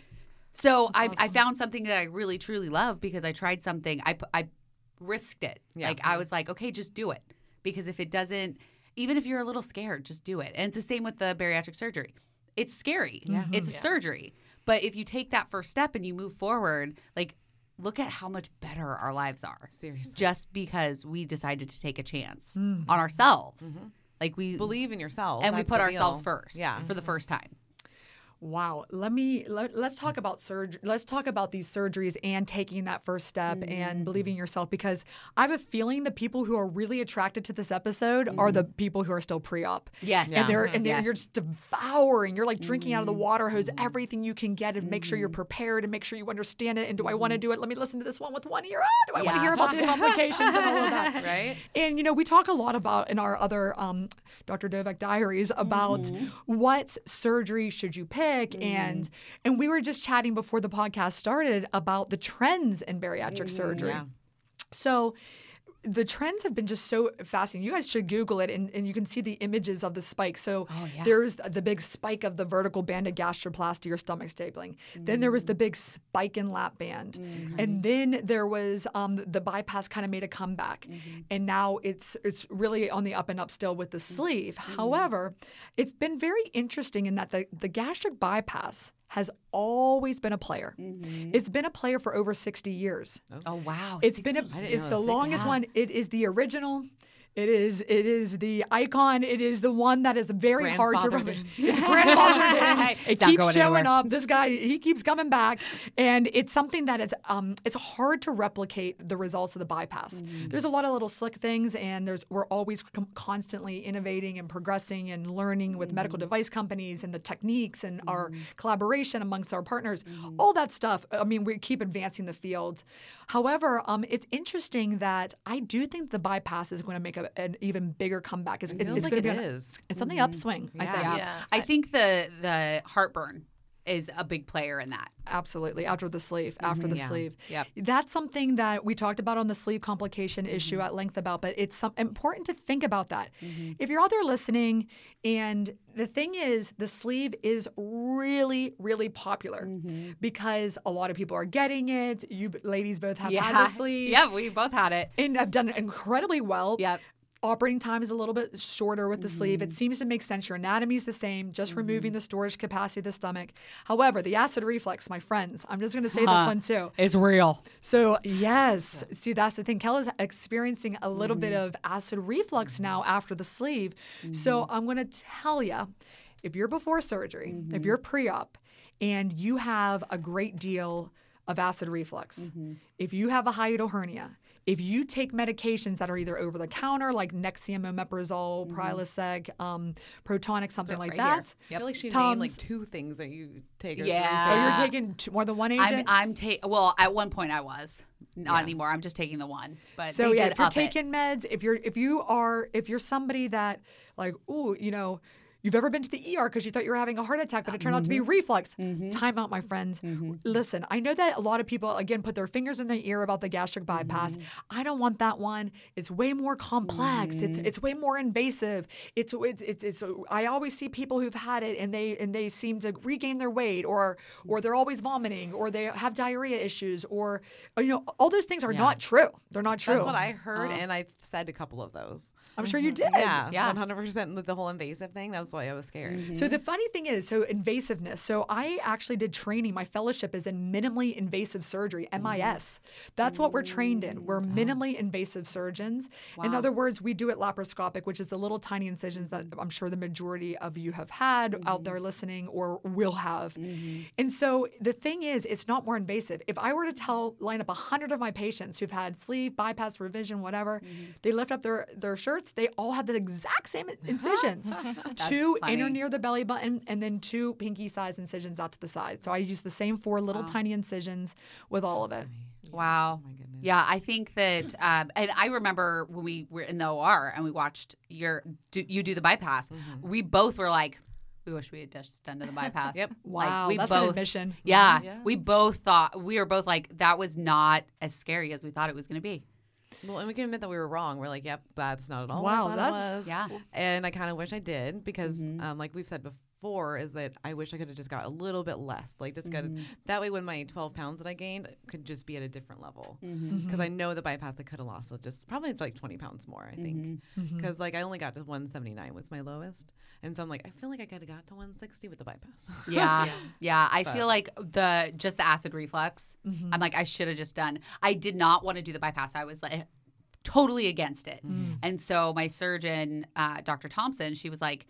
So I, I found something that I really truly love because I tried something. I, I risked it. Yeah. Like I was like, okay, just do it. Because if it doesn't, even if you're a little scared, just do it. And it's the same with the bariatric surgery. It's scary. Yeah. It's a surgery. But if you take that first step and you move forward, like look at how much better our lives are. Seriously. Just because we decided to take a chance Mm-hmm. on ourselves. Like we Believe in yourself. and we put ourselves deal. first Yeah. for the first time. Wow. Let me let, let's talk about surgery. Let's talk about these surgeries and taking that first step Mm-hmm. and believing yourself because I have a feeling the people who are really attracted to this episode are the people who are still pre-op. Mm-hmm. Yes. And they're and they're, Yes. you're just devouring. You're like drinking out of the Mm-hmm. water hose everything you can get and make sure you're prepared and make sure you understand it. And do I want to do it? Let me listen to this one with one ear. Ah, do I want to Mm-hmm. Hear about the complications and all of that? Right? And you know, we talk a lot about in our other um, Dr. Dovec diaries about Mm-hmm. what surgery should you pick, and mm-hmm. and we were just chatting before the podcast started about the trends in bariatric mm-hmm. surgery. Yeah. So the trends have been just so fascinating. You guys should Google it and, and you can see the images of the spike. So oh, yeah. there's the big spike of the vertical banded gastroplasty or stomach stapling. Then there was the mm. big spike in lap band. Mm-hmm. And then there was um, the bypass kind of made a comeback. Mm-hmm. And now it's it's really on the up and up still with the mm-hmm. sleeve. However, it's been very interesting in that the, the gastric bypass has always been a player. Mm-hmm. It's been a player for over 60 years. Oh wow. It's been a, it's the it longest 60. one. It is the original. It is. It is the icon. It is the one that is very hard to replicate. It's grandfathered in. It It's keeps showing anywhere. up. This guy, he keeps coming back, and it's something that is. Um, it's hard to replicate the results of the bypass. Mm-hmm. There's a lot of little slick things, and there's we're always com- constantly innovating and progressing and learning with medical Mm-hmm. device companies and the techniques and our collaboration amongst our partners. Mm-hmm. All that stuff. I mean, we keep advancing the field. However, um, it's interesting that I do think the bypass is going to make a, an even bigger comeback. It's, it's, it's like going to it be on- is. it's on the upswing. I think. Yeah. Yeah. I think the the heartburn is a big player in that. Absolutely. After the sleeve, after the Yeah. sleeve. Yep. That's something that we talked about on the sleeve complication Mm-hmm. issue at length about, but it's some, important to think about that. Mm-hmm. If you're out there listening, and the thing is, the sleeve is really, really popular Mm-hmm. because a lot of people are getting it. You ladies both have had the sleeve. yeah, we both had it. And I've done it incredibly well. Yep. Operating time is a little bit shorter with the sleeve. Mm-hmm. It seems to make sense. Your anatomy is the same, just removing the storage capacity of the stomach. However, the acid reflux, my friends, I'm just going to say this one too. It's real. So, yes, see, that's the thing. Kelly's experiencing a little bit Mm-hmm. of acid reflux now after the sleeve. So, I'm going to tell you if you're before surgery, Mm-hmm. if you're pre op, and you have a great deal of acid reflux, Mm-hmm. if you have a hiatal hernia, if you take medications that are either over the counter, like Nexium, Omeprazole, Prilosec, um, Protonix, something like Mm-hmm. right here. that. I feel like she named like two things that you take. Yeah. Oh, you're taking t- more than one I'm agent? I'm taking. Well, at one point I was not Yeah. anymore. I'm just taking the one. But So they yeah, did if you're up it. taking meds, if you're if you are if you're somebody that like, ooh, you know, you've ever been to the ER because you thought you were having a heart attack, but it turned out to Mm-hmm. be reflux. Time out, my friends. Listen, I know that a lot of people again put their fingers in their ear about the gastric bypass. Mm-hmm. I don't want that one. It's way more complex. It's it's way more invasive. It's it's it's, it's I always see people who've had it and they and they seem to regain their weight or or they're always vomiting or they have diarrhea issues or you know all those things are not true. They're not true. That's what I heard, and I've said a couple of those. I'm sure you mm-hmm. did. Yeah, Yeah. one hundred percent. The whole invasive thing. That's why I was scared. Mm-hmm. So the funny thing is, so invasiveness. So I actually did training. My fellowship is in minimally invasive surgery, MIS. Mm-hmm. That's what we're trained in. We're minimally invasive surgeons. In other words, we do it laparoscopic, which is the little tiny incisions that I'm sure the majority of you have had out there listening or will have. And so the thing is, it's not more invasive. If I were to tell line up hundred of my patients who've had sleeve bypass, revision, whatever, they lift up their their shirts, they all have the exact same incisions. two funny. inner near the belly button, and then two pinky sized incisions out to the side. So I use the same four little tiny incisions with all of it. Wow. my goodness. Yeah, I think that, um, and I remember when we were in the OR and we watched your do, you do the bypass. We both were like, we wish we had just done to the bypass. Yep. Like, Wow, we that's both, an admission. Yeah, Yeah. we both thought we were both like that was not as scary as we thought it was going to be. Well, and we can admit that we were wrong. We're like, yep, that's not at all. Wow, that's-. Yeah. And I kind of wish I did because, um, like we've said before, is that I wish I could have just got a little bit less. Like, just got mm-hmm. that way when my 12 pounds that I gained could just be at a different level. Mm-hmm. Because I mm-hmm. know the bypass I could have lost it just probably like 20 pounds more, I think. Because, like, I only got to 179 was my lowest. And so I'm like, I feel like I could have got to 160 with the bypass. Yeah, yeah. I feel like the just the acid reflux. I'm like I should have just done. I did not want to do the bypass. I was like totally against it. Mm. And so my surgeon, uh, Dr. Thompson, she was like,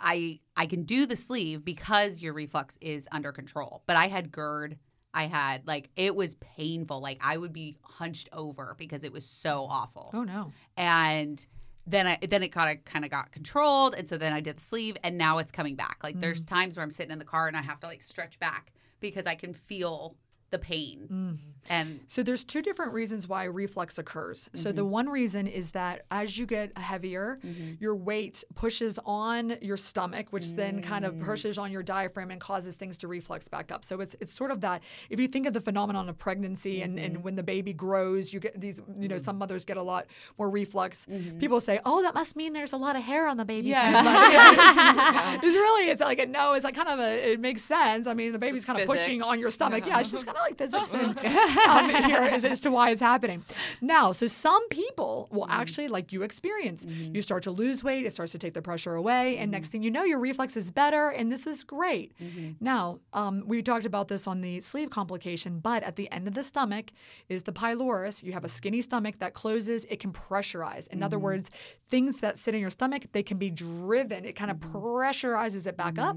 I I can do the sleeve because your reflux is under control. But I had GERD. I had like it was painful. Like I would be hunched over because it was so awful Oh no. and then I then it kind of kind of got controlled, and so then I did the sleeve, and now it's coming back. Like there's mm. times where I'm sitting in the car and I have to like stretch back because I can feel the pain, and So there's two different reasons why reflux occurs. So Mm-hmm. the one reason is that as you get heavier, your weight pushes on your stomach, which then kind Mm. of pushes on your diaphragm and causes things to reflux back up. So it's it's sort of that if you think of the phenomenon of pregnancy and, Mm-hmm. and when the baby grows, you get these, you know, some mothers get a lot more reflux. Mm-hmm. People say, Oh, that must mean there's a lot of hair on the baby's Yeah. head. It's, really it's like a no, it's like kind of a it makes sense. I mean the baby's Just kind of pushing on your stomach. Yeah, it's just kind of of like physics and, um, here as, as to why it's happening. Now, so some people will mm-hmm. actually, like you experience, mm-hmm. you start to lose weight, it starts to take the pressure away, and next mm-hmm. thing you know, your reflex is better, and this is great. Now, um, we talked about this on the sleeve complication, but at the end of the stomach is the pylorus. You have a skinny stomach that closes, it can pressurize. In other words, things that sit in your stomach, they can be driven. It kind of pressurizes it back up.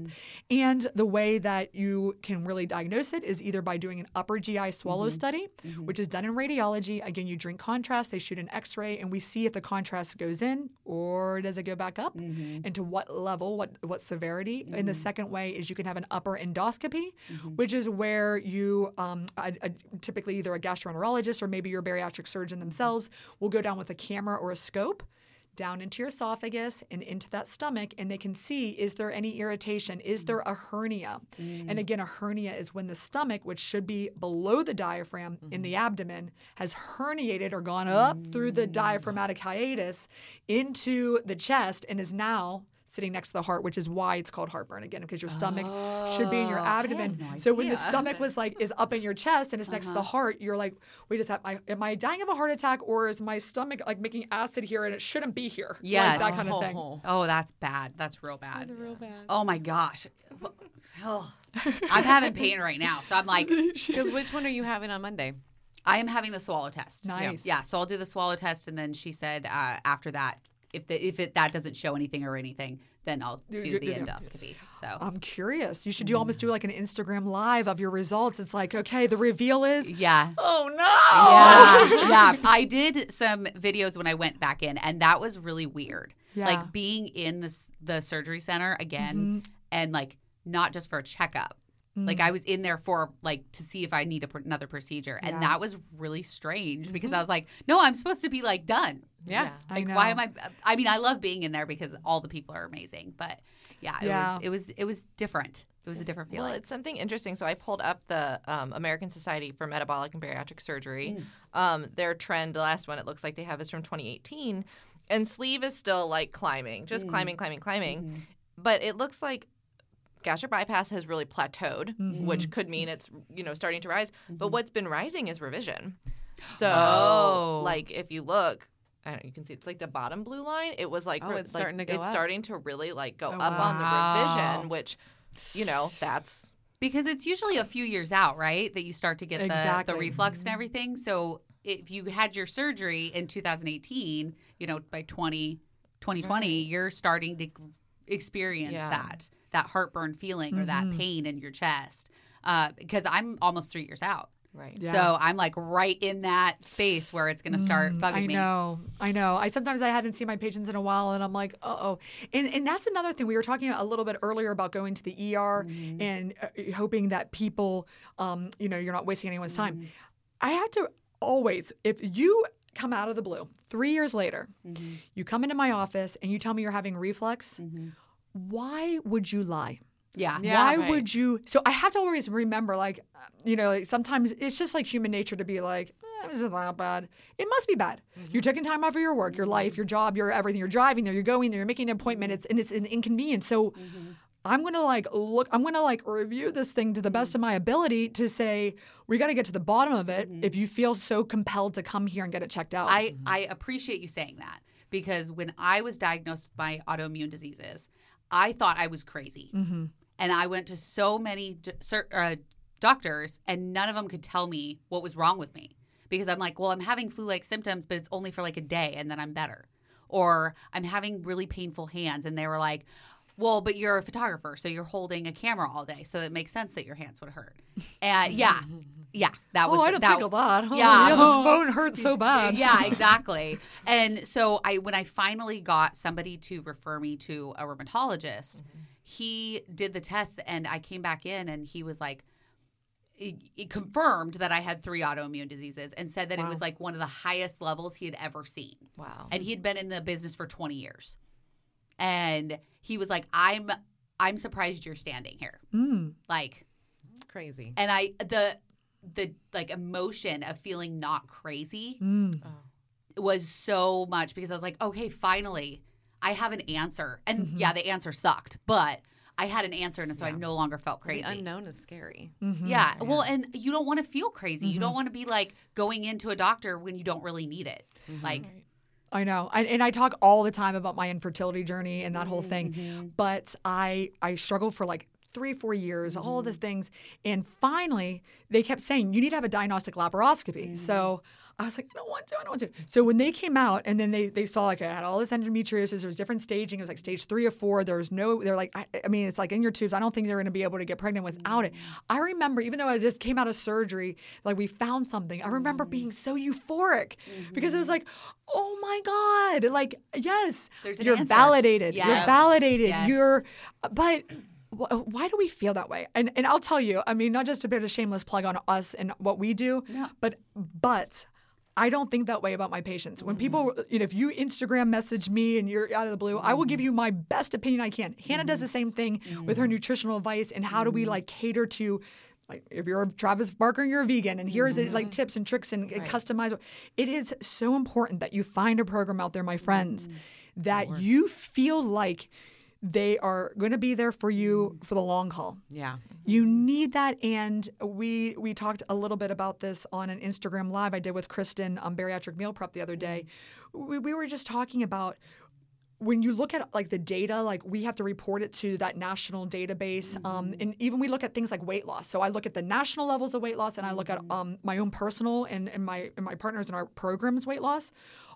And the way that you can really diagnose it is either by doing an upper GI swallow mm-hmm. study, mm-hmm. which is done in radiology. Again, you drink contrast, they shoot an x ray, and we see if the contrast goes in or does it go back up mm-hmm. and to what level, what, what severity. And the second way is you can have an upper endoscopy, which is where you, um, a, a- typically either a gastroenterologist or maybe your bariatric surgeon themselves will go down with a camera or a scope down into your esophagus and into that stomach and they can see is there any irritation? Is there a hernia? Mm. And again a hernia is when the stomach which should be below the diaphragm in the mm-hmm. abdomen has herniated or gone up through the mm. diaphragmatic hiatus into the chest and is now sitting next to the heart which is why it's called heartburn again because your stomach should be in your abdomen so when the stomach was like is up in your chest and it's next to the heart you're like wait is that my am i dying of a heart attack or is my stomach like making acid here and it shouldn't be here Yes. like that kind of thing Oh, Oh, that's bad. That's real bad. real bad. Oh my gosh. Oh. I'm having pain right now. So I'm like, Because which one are you having on Monday? I am having the swallow test. Nice. Yeah. So I'll do the swallow test, and then she said uh, after that, if the, if it that doesn't show anything or anything, then I'll do the endoscopy. So i'm curious you should do almost do like an instagram live of your results it's like okay the reveal is yeah. oh no Yeah, yeah. I did some videos when I went back in, and that was really weird. Yeah. Like being in the the surgery center again, Mm-hmm. and like not just for a checkup. Like I was in there for like to see if I need a, pr- another procedure, and Yeah. that was really strange because I was like, no, I'm supposed to be like done. Yeah. I Like know. why am I? I mean, I love being in there because all the people are amazing, but yeah, it Yeah. was it was it was different. It was a different feeling. Well, it's something interesting. So I pulled up the um, American Society for Metabolic and Bariatric Surgery. Mm. Um, their trend, the last one it looks like they have is from 2018, and sleeve is still like climbing, Mm. just climbing, climbing, climbing. Mm-hmm. But it looks like gastric bypass has really plateaued, Mm-hmm. which could mean it's you know starting to rise. But what's been rising is revision. So Oh. like if you look. I don't know, you can see it's like the bottom blue line. It was like Oh, it's like, starting to go It's up. starting to really like go Oh, up on the revision, which, you know, that's Because it's usually a few years out, right? That you start to get the, Exactly. the reflux and everything. So if you had your surgery in 2018, you know, by 20, 2020, you're starting to experience Yeah. that, that heartburn feeling or that pain in your chest. Uh, because I'm almost three years out. right. Yeah. So I'm like right in that space where it's going to start bugging I me. I know, I know. I sometimes I hadn't seen my patients in a while, and I'm like, uh oh. And and that's another thing we were talking a little bit earlier about going to the ER Mm-hmm. and uh, hoping that people, um, you know, you're not wasting anyone's time. Mm-hmm. I have to always, if you come out of the blue three years later, Mm-hmm. you come into my office and you tell me you're having reflux. Why would you lie? Yeah. Yeah, Why right. would you? So I have to always remember, like, you know, like sometimes it's just like human nature to be like, eh, this isn't bad. It must be bad. Mm-hmm. You're taking time off of your work, your life, your job, your everything. You're driving there, you're going there, you're making an appointment. It's and it's an inconvenience. So. Mm-hmm. I'm gonna like look. I'm gonna like review this thing to the best of mm-hmm. my ability to say we got to get to the bottom of it. If you feel so compelled to come here and get it checked out, I, I appreciate you saying that because when I was diagnosed with my autoimmune diseases, I thought I was crazy. Mm-hmm. And I went to so many uh, doctors, and none of them could tell me what was wrong with me because I'm like, well, I'm having flu like symptoms, but it's only for like a day and then I'm better. Or I'm having really painful hands, and they were like, well, but you're a photographer, so you're holding a camera all day, so it makes sense that your hands would hurt. And yeah, yeah, that oh, was oh, I don't that, think of that. Oh, Yeah. yeah, this phone hurts so bad. yeah, exactly. And so I when I finally got somebody to refer me to a rheumatologist, mm-hmm. he did the tests and I came back in and he was like he confirmed that I had three autoimmune diseases and said that it was like one of the highest levels he had ever seen. Wow. And he had been in the business for 20 years. And he was like, "I'm I'm surprised you're standing here." Mm. Like Crazy. and I the the like emotion of feeling not crazy Mm. was so much because I was like, okay, finally, I have an answer. And Mm-hmm. yeah, the answer sucked, but I had an answer, and so I no longer felt crazy. The unknown is scary. Yeah. Well, and you don't want to feel crazy. You don't want to be like going into a doctor when you don't really need it. Like, I know, I, and I talk all the time about my infertility journey and that whole thing. Mm-hmm. But I I struggled for like three four years, all Mm-hmm. these things, and finally they kept saying you need to have a diagnostic laparoscopy. Mm-hmm. So I was like, I don't want to, I don't want to. So when they came out and then they they saw like I had all this endometriosis, there's different staging. It was like stage three or four. There's no, they're like, I, I mean, it's like in your tubes. I don't think they're going to be able to get pregnant without it. Mm. I remember, even though I just came out of surgery, like we found something. I remember mm. being so euphoric because it was mm-hmm. like, oh my god, like yes, There's an you're answer. validated. You're validated. Yes. You're, but. Why do we feel that way? And and I'll tell you, I mean, not just a bit of shameless plug on us and what we do, yeah. but but I don't think that way about my patients. When people, mm-hmm. you know, if you Instagram message me and you're out of the blue, I will give mm-hmm. you my best opinion I can. Hannah does the mm-hmm. same thing with her nutritional advice and how do we like cater to like if you're a Travis Barker and you're a vegan and here's it like tips and tricks and, and customize it. Is so important that you find a program out there my friends that you feel like they are going to be there for you for the long haul Yeah. you need that, and we we talked a little bit about this on an Instagram live I did with Kristen on bariatric meal prep the other day. We, we were just talking about when you look at like the data, like we have to report it to that national database, um, and even we look at things like weight loss. So I look at the national levels of weight loss, and I look at um, my own personal and, and my and my partners in our programs weight loss.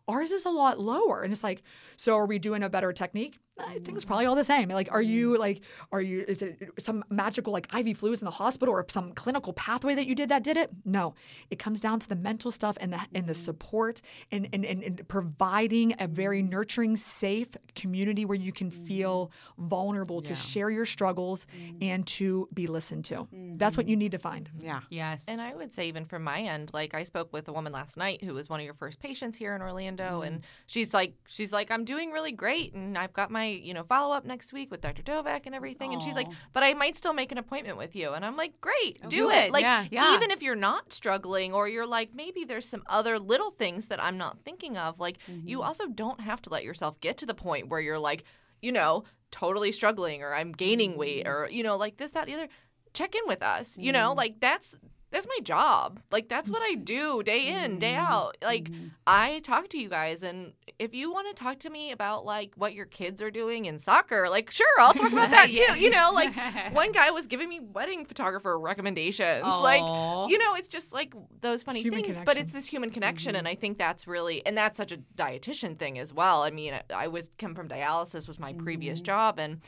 Ours is a lot lower, and it's like, so are we doing a better technique? I think it's probably all the same. Like, are you mm. like, are you? Is it some magical like IV fluids in the hospital or some clinical pathway that you did that did it? No, it comes down to the mental stuff and the and the mm-hmm. support and and, and, and providing a very mm-hmm. nurturing, safe community where you can feel mm-hmm. vulnerable to share your struggles and to be listened to. That's what you need to find. Yeah. yes. And I would say, even from my end, like I spoke with a woman last night who was one of your first patients here in Orlando, and she's like, she's like, I'm doing really great, and I've got my, you know, follow up next week with Dr. Dovec and everything, and she's like, but I might still make an appointment with you, and I'm like, great, oh, do, do it. it. Like, Yeah. Yeah. even if you're not struggling, or you're like, maybe there's some other little things that I'm not thinking of, like, you mm-hmm. also don't have to let yourself get to the point where you're like, you know, totally struggling, or I'm gaining weight, mm-hmm. or you know, like this, that, the other check in with us. You know, mm-hmm. like that's that's my job. Like that's what I do day in, day mm-hmm. out. Like mm-hmm. I talk to you guys and if you want to talk to me about like what your kids are doing in soccer, like sure, I'll talk about that Yeah. too. You know, like one guy was giving me wedding photographer recommendations. Aw. Like, you know, it's just like those funny Human things, but it's this human connection and mm-hmm. I think that's really and that's such a dietitian thing as well. I mean, I was come from dialysis was my previous job and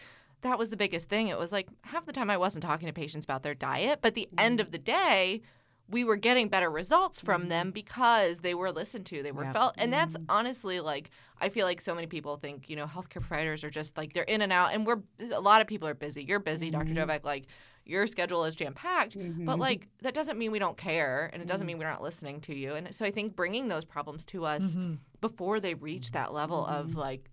that was the biggest thing. It was like half the time I wasn't talking to patients about their diet, but the end mm-hmm. of the day, we were getting better results from mm-hmm. them because they were listened to, they were Yep. felt. And that's mm-hmm. honestly like, I feel like so many people think, you know, healthcare providers are just like, they're in and out. And we're, a lot of people are busy. You're busy, Dr. Dovec. Like, your schedule is jam packed, but like, that doesn't mean we don't care. And it doesn't mean we're not listening to you. And so I think bringing those problems to us before they reach that level of like,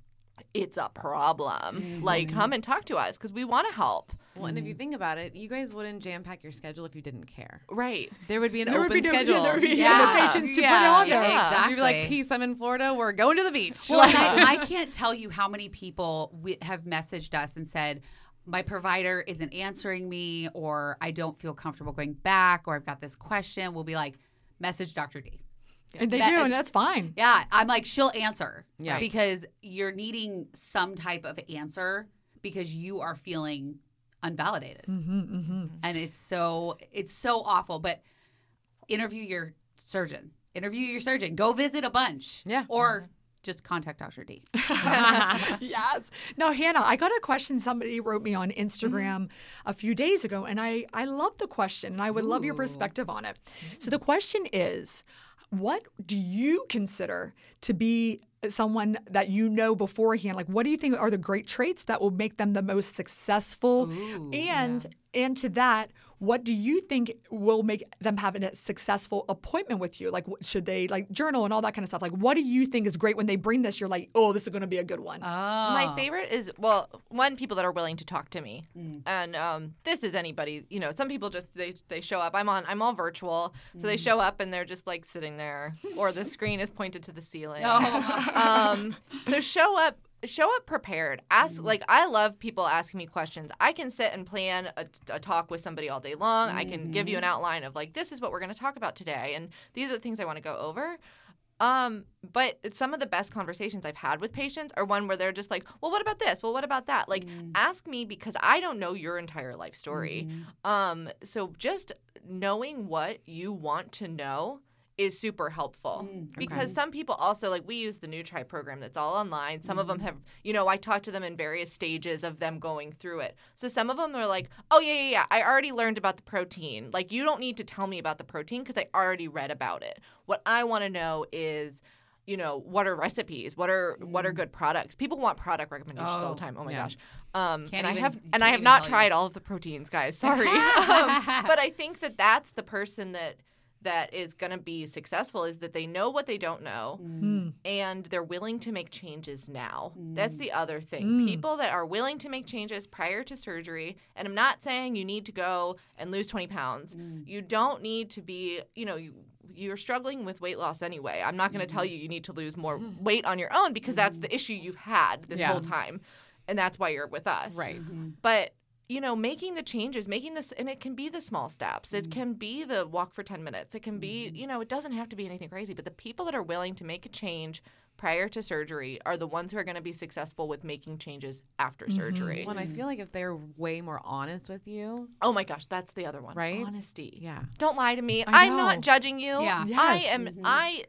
it's a problem. Mm-hmm. Like, come and talk to us because we want to help. Well, and if you think about it, you guys wouldn't jam pack your schedule if you didn't care. Right. There would be an There would open be no, schedule. yeah, there would be Yeah. no patients to Yeah. put on there. Yeah. You'd be like, "Peace, I'm in Florida. We're going to the beach." Well, I, I can't tell you how many people we have messaged us and said, my provider isn't answering me, or I don't feel comfortable going back, or I've got this question. We'll be like, message Dr. D. And they That- do, and that's fine. Yeah, I'm like, she'll answer. Yeah. Because you're needing some type of answer because you are feeling unvalidated. Mm-hmm, And it's so it's so awful. But interview your surgeon. Interview your surgeon. Go visit a bunch. Yeah. Or just contact Dr. D. yes. Now, Hannah, I got a question somebody wrote me on Instagram a few days ago, and I, I love the question, and I would love your perspective on it. So, the question is what do you consider to be someone that you know beforehand? Like, what do you think are the great traits that will make them the most successful? and and to that, what do you think will make them have a successful appointment with you? Like, should they like journal and all that kind of stuff? Like, what do you think is great when they bring this? You're like, oh, this is going to be a good one. Oh. My favorite is well, one people that are willing to talk to me, Mm. and um, this is anybody. You know, some people just they they show up. I'm on I'm all virtual, so Mm. they show up and they're just like sitting there, or the screen is pointed to the ceiling. Oh. um, so show up show up prepared. Ask like I love people asking me questions. I can sit and plan a, a talk with somebody all day long. I can give you an outline of like this is what we're going to talk about today, and these are the things I want to go over. Um, but some of the best conversations I've had with patients are one where they're just like, "Well, what about this? Well, what about that?" Like, ask me because I don't know your entire life story. Um, so just knowing what you want to know is super helpful. Because some people also like we use the new try program that's all online. Some of them have you know i talk to them in various stages of them going through it. So some of them are like oh yeah yeah yeah i already learned about the protein. Like you don't need to tell me about the protein because i already read about it. What i want to know is you know what are recipes? What are what are good products? People want product recommendations all Oh, the time. Oh my yeah. gosh. Um, and i have and i have not tell you. tried all of the proteins guys. Sorry. Um, but i think that that's the person that that is going to be successful is that they know what they don't know Mm. and they're willing to make changes now. That's Mm. the other thing. Mm. People that are willing to make changes prior to surgery, and I'm not saying you need to go and lose 20 pounds. Mm. You don't need to be, you know, you you're struggling with weight loss anyway. I'm not going to tell Mm-hmm. you you need to lose more weight on your own because that's the issue you've had this Yeah. whole time. And that's why you're with us Right. but you know making the changes making this and it can be the small steps. It mm. can be the walk for 10 minutes. It can be mm-hmm. you know it doesn't have to be anything crazy but the people that are willing to make a change prior to surgery are the ones who are going to be successful with making changes after mm-hmm. surgery. Well, and I feel like if they're way more honest with you, oh my gosh that's the other one. Right? honesty. Yeah. don't lie to me. I i'm not judging you. Yeah. i Yes. am mm-hmm. i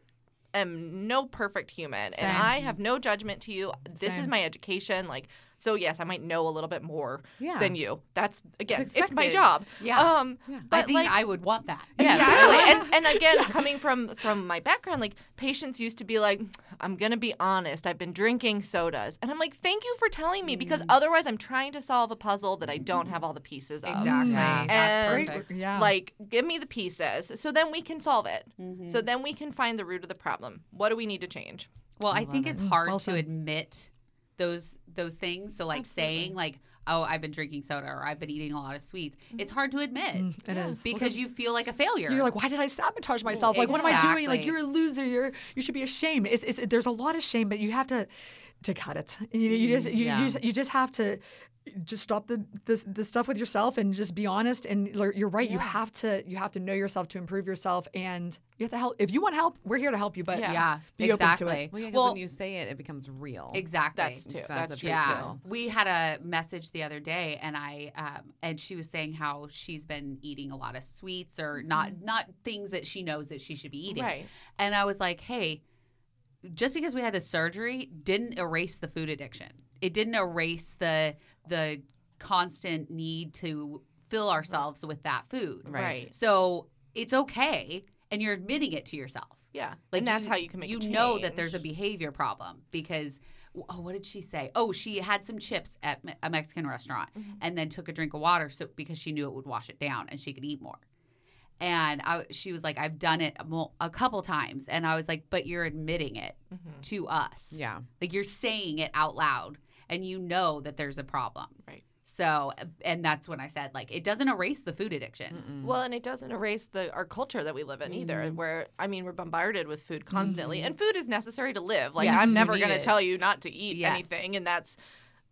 am no perfect human Same. and i have no judgment to you. This is my education like so yes i might know a little bit more Yeah. than you that's again It's it's, my job Yeah. um Yeah. I but think like I would want that. Yeah. Exactly. and, and again, coming from from my background, like patients used to be like, "I'm gonna be honest. I've been drinking sodas," and I'm like, "Thank you for telling me, because otherwise, I'm trying to solve a puzzle that I don't have all the pieces of." Exactly. Yeah. That's perfect. Yeah. Like, give me the pieces, so then we can solve it. Mm-hmm. So then we can find the root of the problem. What do we need to change? Well, I, think it's hard Well to said. admit those those things. So like saying like, "Oh, I've been drinking soda or I've been eating a lot of sweets." It's mm-hmm. hard to admit mm, it is. because you feel like a failure. You're like, why did I sabotage myself? Like, what am I doing? Like, you're a loser. You're you should be ashamed. It's, it's, there's a lot of shame, but you have to to cut it. You, you just you, Yeah. you just you just have to just stop the, the the stuff with yourself and just be honest. And you're you're right. You have to you have to know yourself to improve yourself, and you have to help. If you want help, we're here to help you. But Yeah. yeah, Be open to exactly. it. Well, yeah, 'cause Well, when you say it, it becomes real. exactly. That's too. That's That's, true big yeah, too. we had a message the other day, and I um, and she was saying how she's been eating a lot of sweets or not not things that she knows that she should be eating. Right. And I was like, hey, just because we had the surgery didn't erase the food addiction. It didn't erase the the constant need to fill ourselves with that food. Right. So it's okay, and you're admitting it to yourself. Yeah. and that's you- how you can make. you know that there's a behavior problem because oh what did she say oh she had some chips at a mexican restaurant Mm-hmm. and then took a drink of water so because she knew it would wash it down and she could eat more and I, she was like i've done it a, couple times and i was like but you're admitting it Mm-hmm. to us Yeah. like you're saying it out loud and you know that there's a problem Right. so and that's when i said like it doesn't erase the food addiction Well, and it doesn't erase the our culture that we live in either. Mm-hmm. Where I mean, we're bombarded with food constantly, and food is necessary to live. Like Yes. I'm never going to tell you not to eat Yes. anything, and that's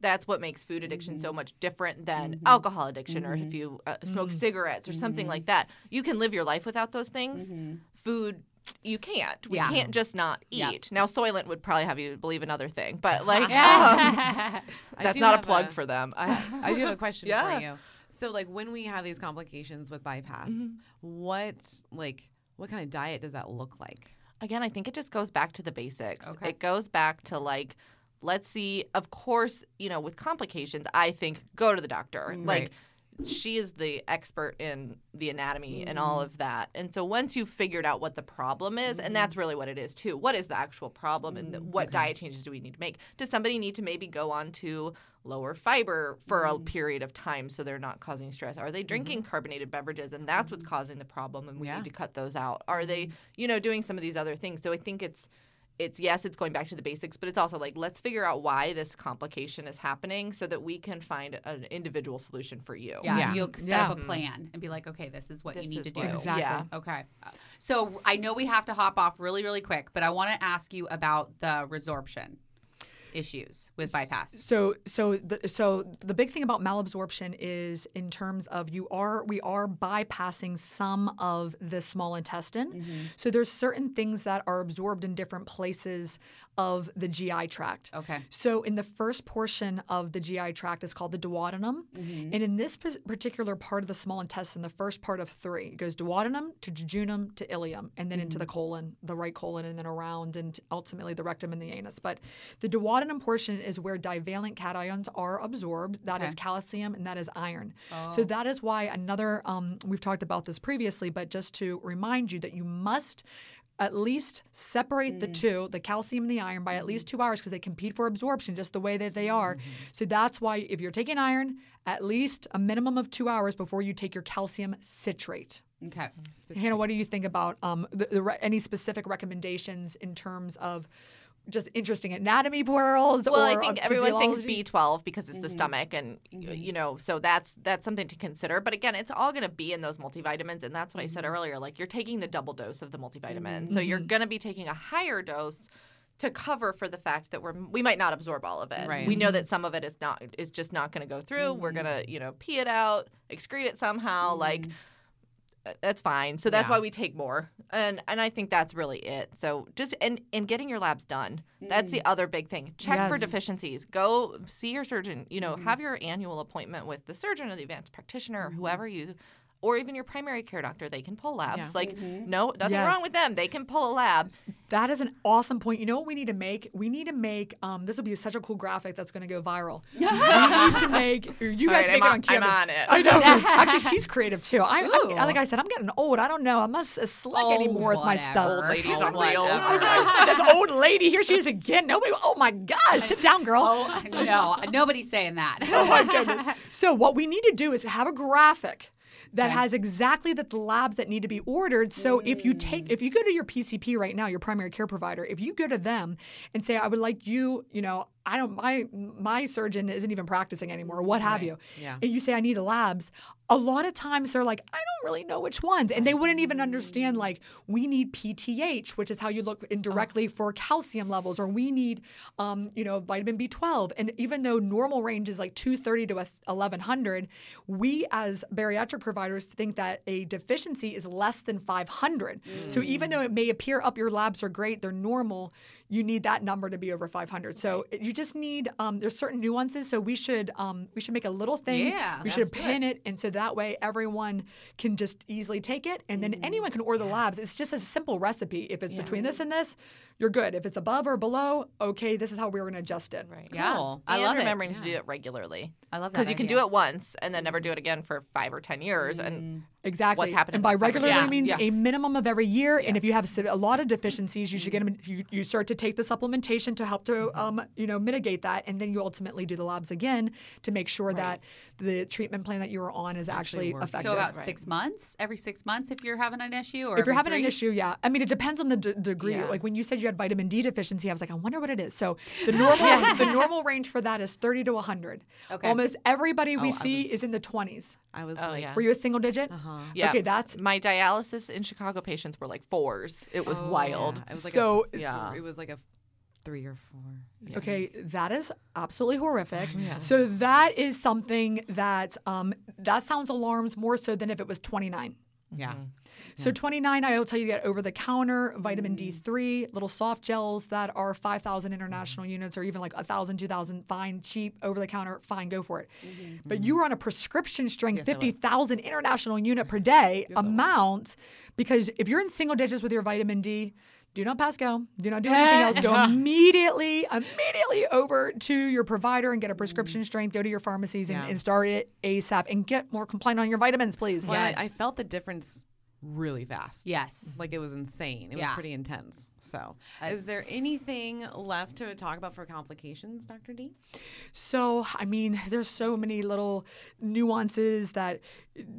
that's what makes food addiction Mm-hmm. so much different than alcohol addiction, or if you uh, smoke Mm-hmm. cigarettes or something like that. You can live your life without those things. Food. You can't. We Mm-hmm. Yeah. can't just not eat. Yep. Now, Soylent would probably have you believe another thing, but like, um, that's not a plug a- for them. I, I do have a question Yeah. for you. So, like, when we have these complications with bypass, Mm-hmm. what like what kind of diet does that look like? again, I think it just goes back to the basics. Okay. It goes back to like, let's see, of course, you know, with complications, I think go to the doctor. Mm. Like, she is the expert in the anatomy and all mm. of that. And so once you've figured out what the problem is, and that's mm-hmm. really what it is too, what is the actual problem and the, what diet changes do we need to make? Does somebody need to maybe go on to lower fiber for a period of time so they're not causing stress? Are they mm-hmm. drinking carbonated beverages and that's what's mm-hmm. causing the problem and we Yeah. need to cut those out? Are they, you know, doing some of these other things? So I think it's it's yes, it's going back to the basics, but it's also like let's figure out why this complication is happening so that we can find an individual solution for you. yeah, Yeah. you'll set Yeah. up a plan and be like okay this is what This you need to do Exactly. Yeah. Okay. So I know we have to hop off really, really quick, but I want to ask you about the resorption. Issues with bypass? So so the so the big thing about malabsorption is in terms of you are we are bypassing some of the small intestine. Mm-hmm. So there's certain things that are absorbed in different places of the GI tract. Okay. So in the first portion of the GI tract is called the duodenum, Mm-hmm. and in this p- particular part of the small intestine, the first part of three, it goes duodenum to jejunum to ileum, and then into the Mm-hmm. colon, the right colon, and then around, and ultimately the rectum and the anus. But the duodenum portion is where divalent cations are absorbed. That is Okay. Oh. calcium and that is iron. So that is why another. Um, we've talked about this previously, but just to remind you that you must at least separate Mm. the two, the calcium and the iron, by at least two hours because they compete for absorption just the way that they are. Mm-hmm. So that's why if you're taking iron, at least a minimum of two hours before you take your calcium citrate. Okay. Hannah, what do you think about um, the, the, re- any specific recommendations in terms of just interesting anatomy pearls? Well, or I think everyone thinks? B12 because it's the mm-hmm. stomach, and y mm-hmm. you know, so that's that's something to consider. But again, it's all going to be in those multivitamins, and that's what I said mm-hmm. earlier. Like you're taking the double dose of the multivitamin, so you're going to be taking a higher dose to cover for the fact that we're we might not absorb all of it. Right. We know that some of it is not is just not going to go through. We're going to you know pee it out, excrete it somehow, like. Uh, That's fine. So that's Yeah. why we take more, and and I think that's really it. So just and and getting your labs done. That's the mm. other big thing. Check for deficiencies. Go see your surgeon. You know, have mm-hmm. your annual appointment with the surgeon or the advanced practitioner or mm-hmm. whoever you, or even your primary care doctor. They can pull labs. Yeah. Like no, nothing Yes. wrong with them. They can pull a lab. That is an awesome point. You know what we need to make? We need to make um, this will be such a cool graphic that's going to go viral. we need to make you guys right, make I'm it on- on camera. I'm on it. I know. Actually, she's creative too. I, Ooh. I like I said, I'm getting old. I don't know. I'm not as slick Oh, anymore with my stuff. Old ladies on whatever. wheels. this old lady here she is again. Nobody. Oh my gosh! Sit down, girl. Oh no, nobody's saying that. Oh my goodness. So what we need to do is have a graphic that Okay. has exactly the labs that need to be ordered. So if you take mm. if you go to your PCP right now, your primary care provider, if you go to them and say, I would like you, you know, I don't my my surgeon isn't even practicing anymore, what have you. Yeah. And you say, I need labs, a lot of times they're like, I don't really know which ones. And they wouldn't even understand like we need PTH, which is how you look indirectly for calcium levels, or we need um, you know, vitamin B12. And even though normal range is like 230 to a 1100, we as bariatric providers think that a deficiency is less than 500. So even though it may appear up your labs are great, they're normal, you need that number to be over 500. So you just need um, there's certain nuances. So we should um, we should make a little thing. Yeah, we should pin it, and so that way everyone can just easily take it, and then anyone can order the labs. It's just a simple recipe. If it's between this and this, you're good. If it's above or below, okay, this is how we're going to adjust it. Right. Yeah, Cool. I and love remembering it. to do it regularly. I love that Because you can do it once and then never do it again for five or ten years. And Exactly. What's happening And by in five or regularly ten- means Yeah. a minimum of every year. And if you have a lot of deficiencies, you should get them. You, you start to take the supplementation to help to um, you know mitigate that, and then you ultimately do the labs again to make sure that the treatment plan that you were on is actually, works. effective. So about six months, every six months, if you're having an issue, or if you're every having an issue, yeah. I mean, it depends on the d- degree. Yeah. Like when you said you had vitamin D deficiency, I was like, I wonder what it is. So the normal the normal range for that is 30 to 100. Okay. Almost everybody we Oh, I see is in the 20s. I was Oh, like, yeah. Were you a single digit? uh-huh. Yeah. Okay, that's my dialysis in Chicago patients were like fours. It was wild. Yeah, I was like So- a, Yeah. it was like a three or four. Yeah. Okay, that is absolutely horrific. So that is something that um, that sounds alarms more so than if it was 29. Mm-hmm. Yeah. So 29, I will tell you to get over the counter vitamin D3, mm. little soft gels that are 5,000 mm-hmm. international units or even like 1,000, 2,000, fine, cheap, over the counter, fine, go for it. Mm-hmm. But you are on a prescription strength 50,000 international unit per day amount because if you're in single digits with your vitamin D, do not pass go. Do not do anything else. Go immediately, immediately over to your provider and get a prescription mm. strength. Go to your pharmacies and, Yeah. and start it ASAP and get more compliant on your vitamins, please. Well, I- I felt the difference really fast. Yes. Like it was insane. It Yeah. was pretty intense. So, It's- is there anything left to talk about for complications, Dr. D? So, I mean, there's so many little nuances that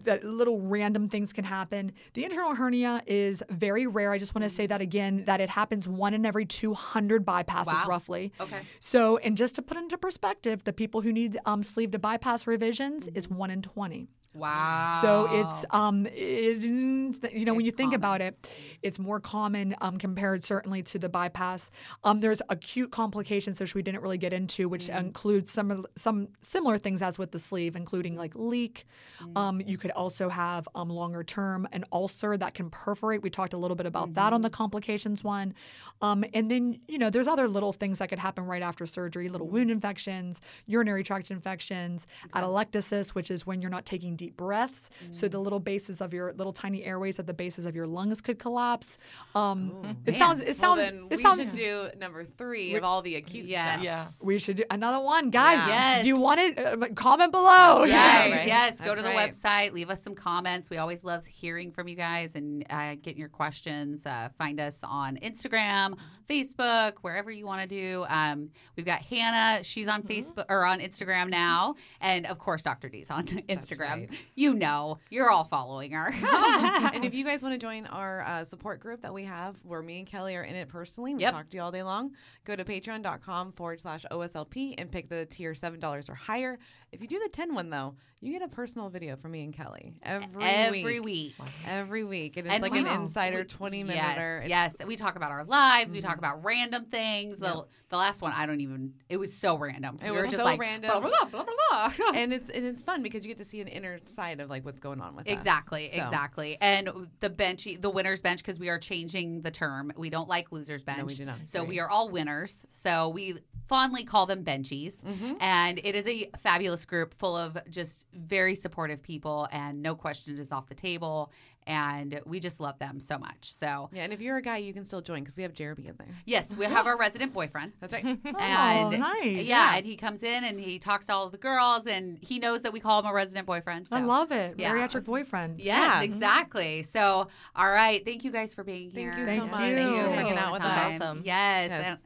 that little random things can happen. The internal hernia is very rare. I just want to say that again that it happens one in every 200 bypasses Wow. roughly. Okay. So, and just to put into perspective, the people who need um, sleeve to bypass revisions is one in 20. Wow. So it's um it, you know when It's you think common. about it, it's more common um compared certainly to the bypass. Um there's acute complications which we didn't really get into, which Mm. includes some some similar things as with the sleeve, including like leak. Mm. Um you could also have um longer term an ulcer that can perforate. We talked a little bit about that on the Mm-hmm. complications one. Um and then you know there's other little things that could happen right after surgery, little Mm. wound infections, urinary tract infections, atelectasis, which is when you're not taking deep breaths. So Mm. the little bases of your little tiny airways at the bases of your lungs could collapse. Um, it man. sounds. It Well, sounds. then it we sounds. should do number three of all the acute yes. stuff. Yeah. we should do another one, guys. Yeah. Do you want it? Uh, comment below. Yes, right. yes. Go That's to the right. website, leave us some comments. We always love hearing from you guys and uh, getting your questions. Uh, find us on Instagram, Facebook, wherever you want to do. Um, we've got Hannah. She's on Mm-hmm. Facebook or on Instagram now, and of course, Dr. D's on Instagram. right. You know, you're all following her. and if you guys want to join our uh, support group that we have, where me and Kelly are in it personally, we Yep. talk to you all day long, go to patreon.com forward slash OSLP and pick the tier $7 or higher. If you do the 10 one, though, you get a personal video from me and Kelly every, Every week. week. Every week. And it's And like wow. an insider We- 20 minute. Yes, yes. We talk about our lives. We talk about random things. The, Yep. the last one, I don't even. It was so random. It we was were just so like, random. Blah blah blah blah blah. and it's and it's fun because you get to see an inner side of like what's going on with us. Exactly, So, exactly. And the bench, the winners bench, because we are changing the term. We don't like losers bench. we do not. So Agree. we are all winners. So we fondly call them benchies. Mm-hmm. And it is a fabulous group full of just very supportive people, and no question is off the table. And we just love them so much. So Yeah, and if you're a guy, you can still join because we have Jeremy in there. yes, we have our resident boyfriend. That's right. Oh, and Oh, nice. Yeah, and he comes in and he talks to all of the girls, and he knows that we call him a resident boyfriend. So. I love it. Yeah. Bariatric boyfriend. Yes, Yeah. exactly. So, all right. Thank you guys for being here. Thank here. you Thank so much. you. Thank you for hanging out with for us. Awesome. Yes. Yes. And,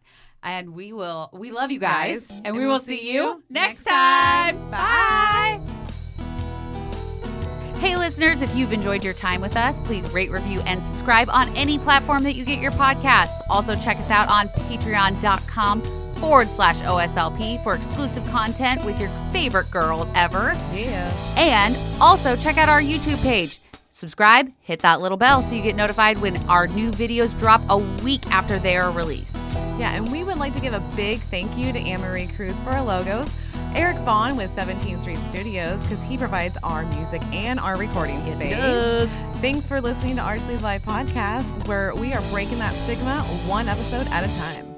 and we will, we love you guys. Guys, And, we will see you next next time. time. Bye. Hey, listeners, if you've enjoyed your time with us, please rate, review, and subscribe on any platform that you get your podcasts. Also, check us out on patreon.com forward slash OSLP for exclusive content with your favorite girls ever. Yeah. And also check out our YouTube page. Subscribe, hit that little bell so you get notified when our new videos drop a week after they are released. Yeah, and we would like to give a big thank you to Anne Marie Cruz for our logos, Eric Vaughn with 17th Street Studios because he provides our music and our recording space. Thanks for listening to our Sleeved Life podcast, where we are breaking that stigma one episode at a time.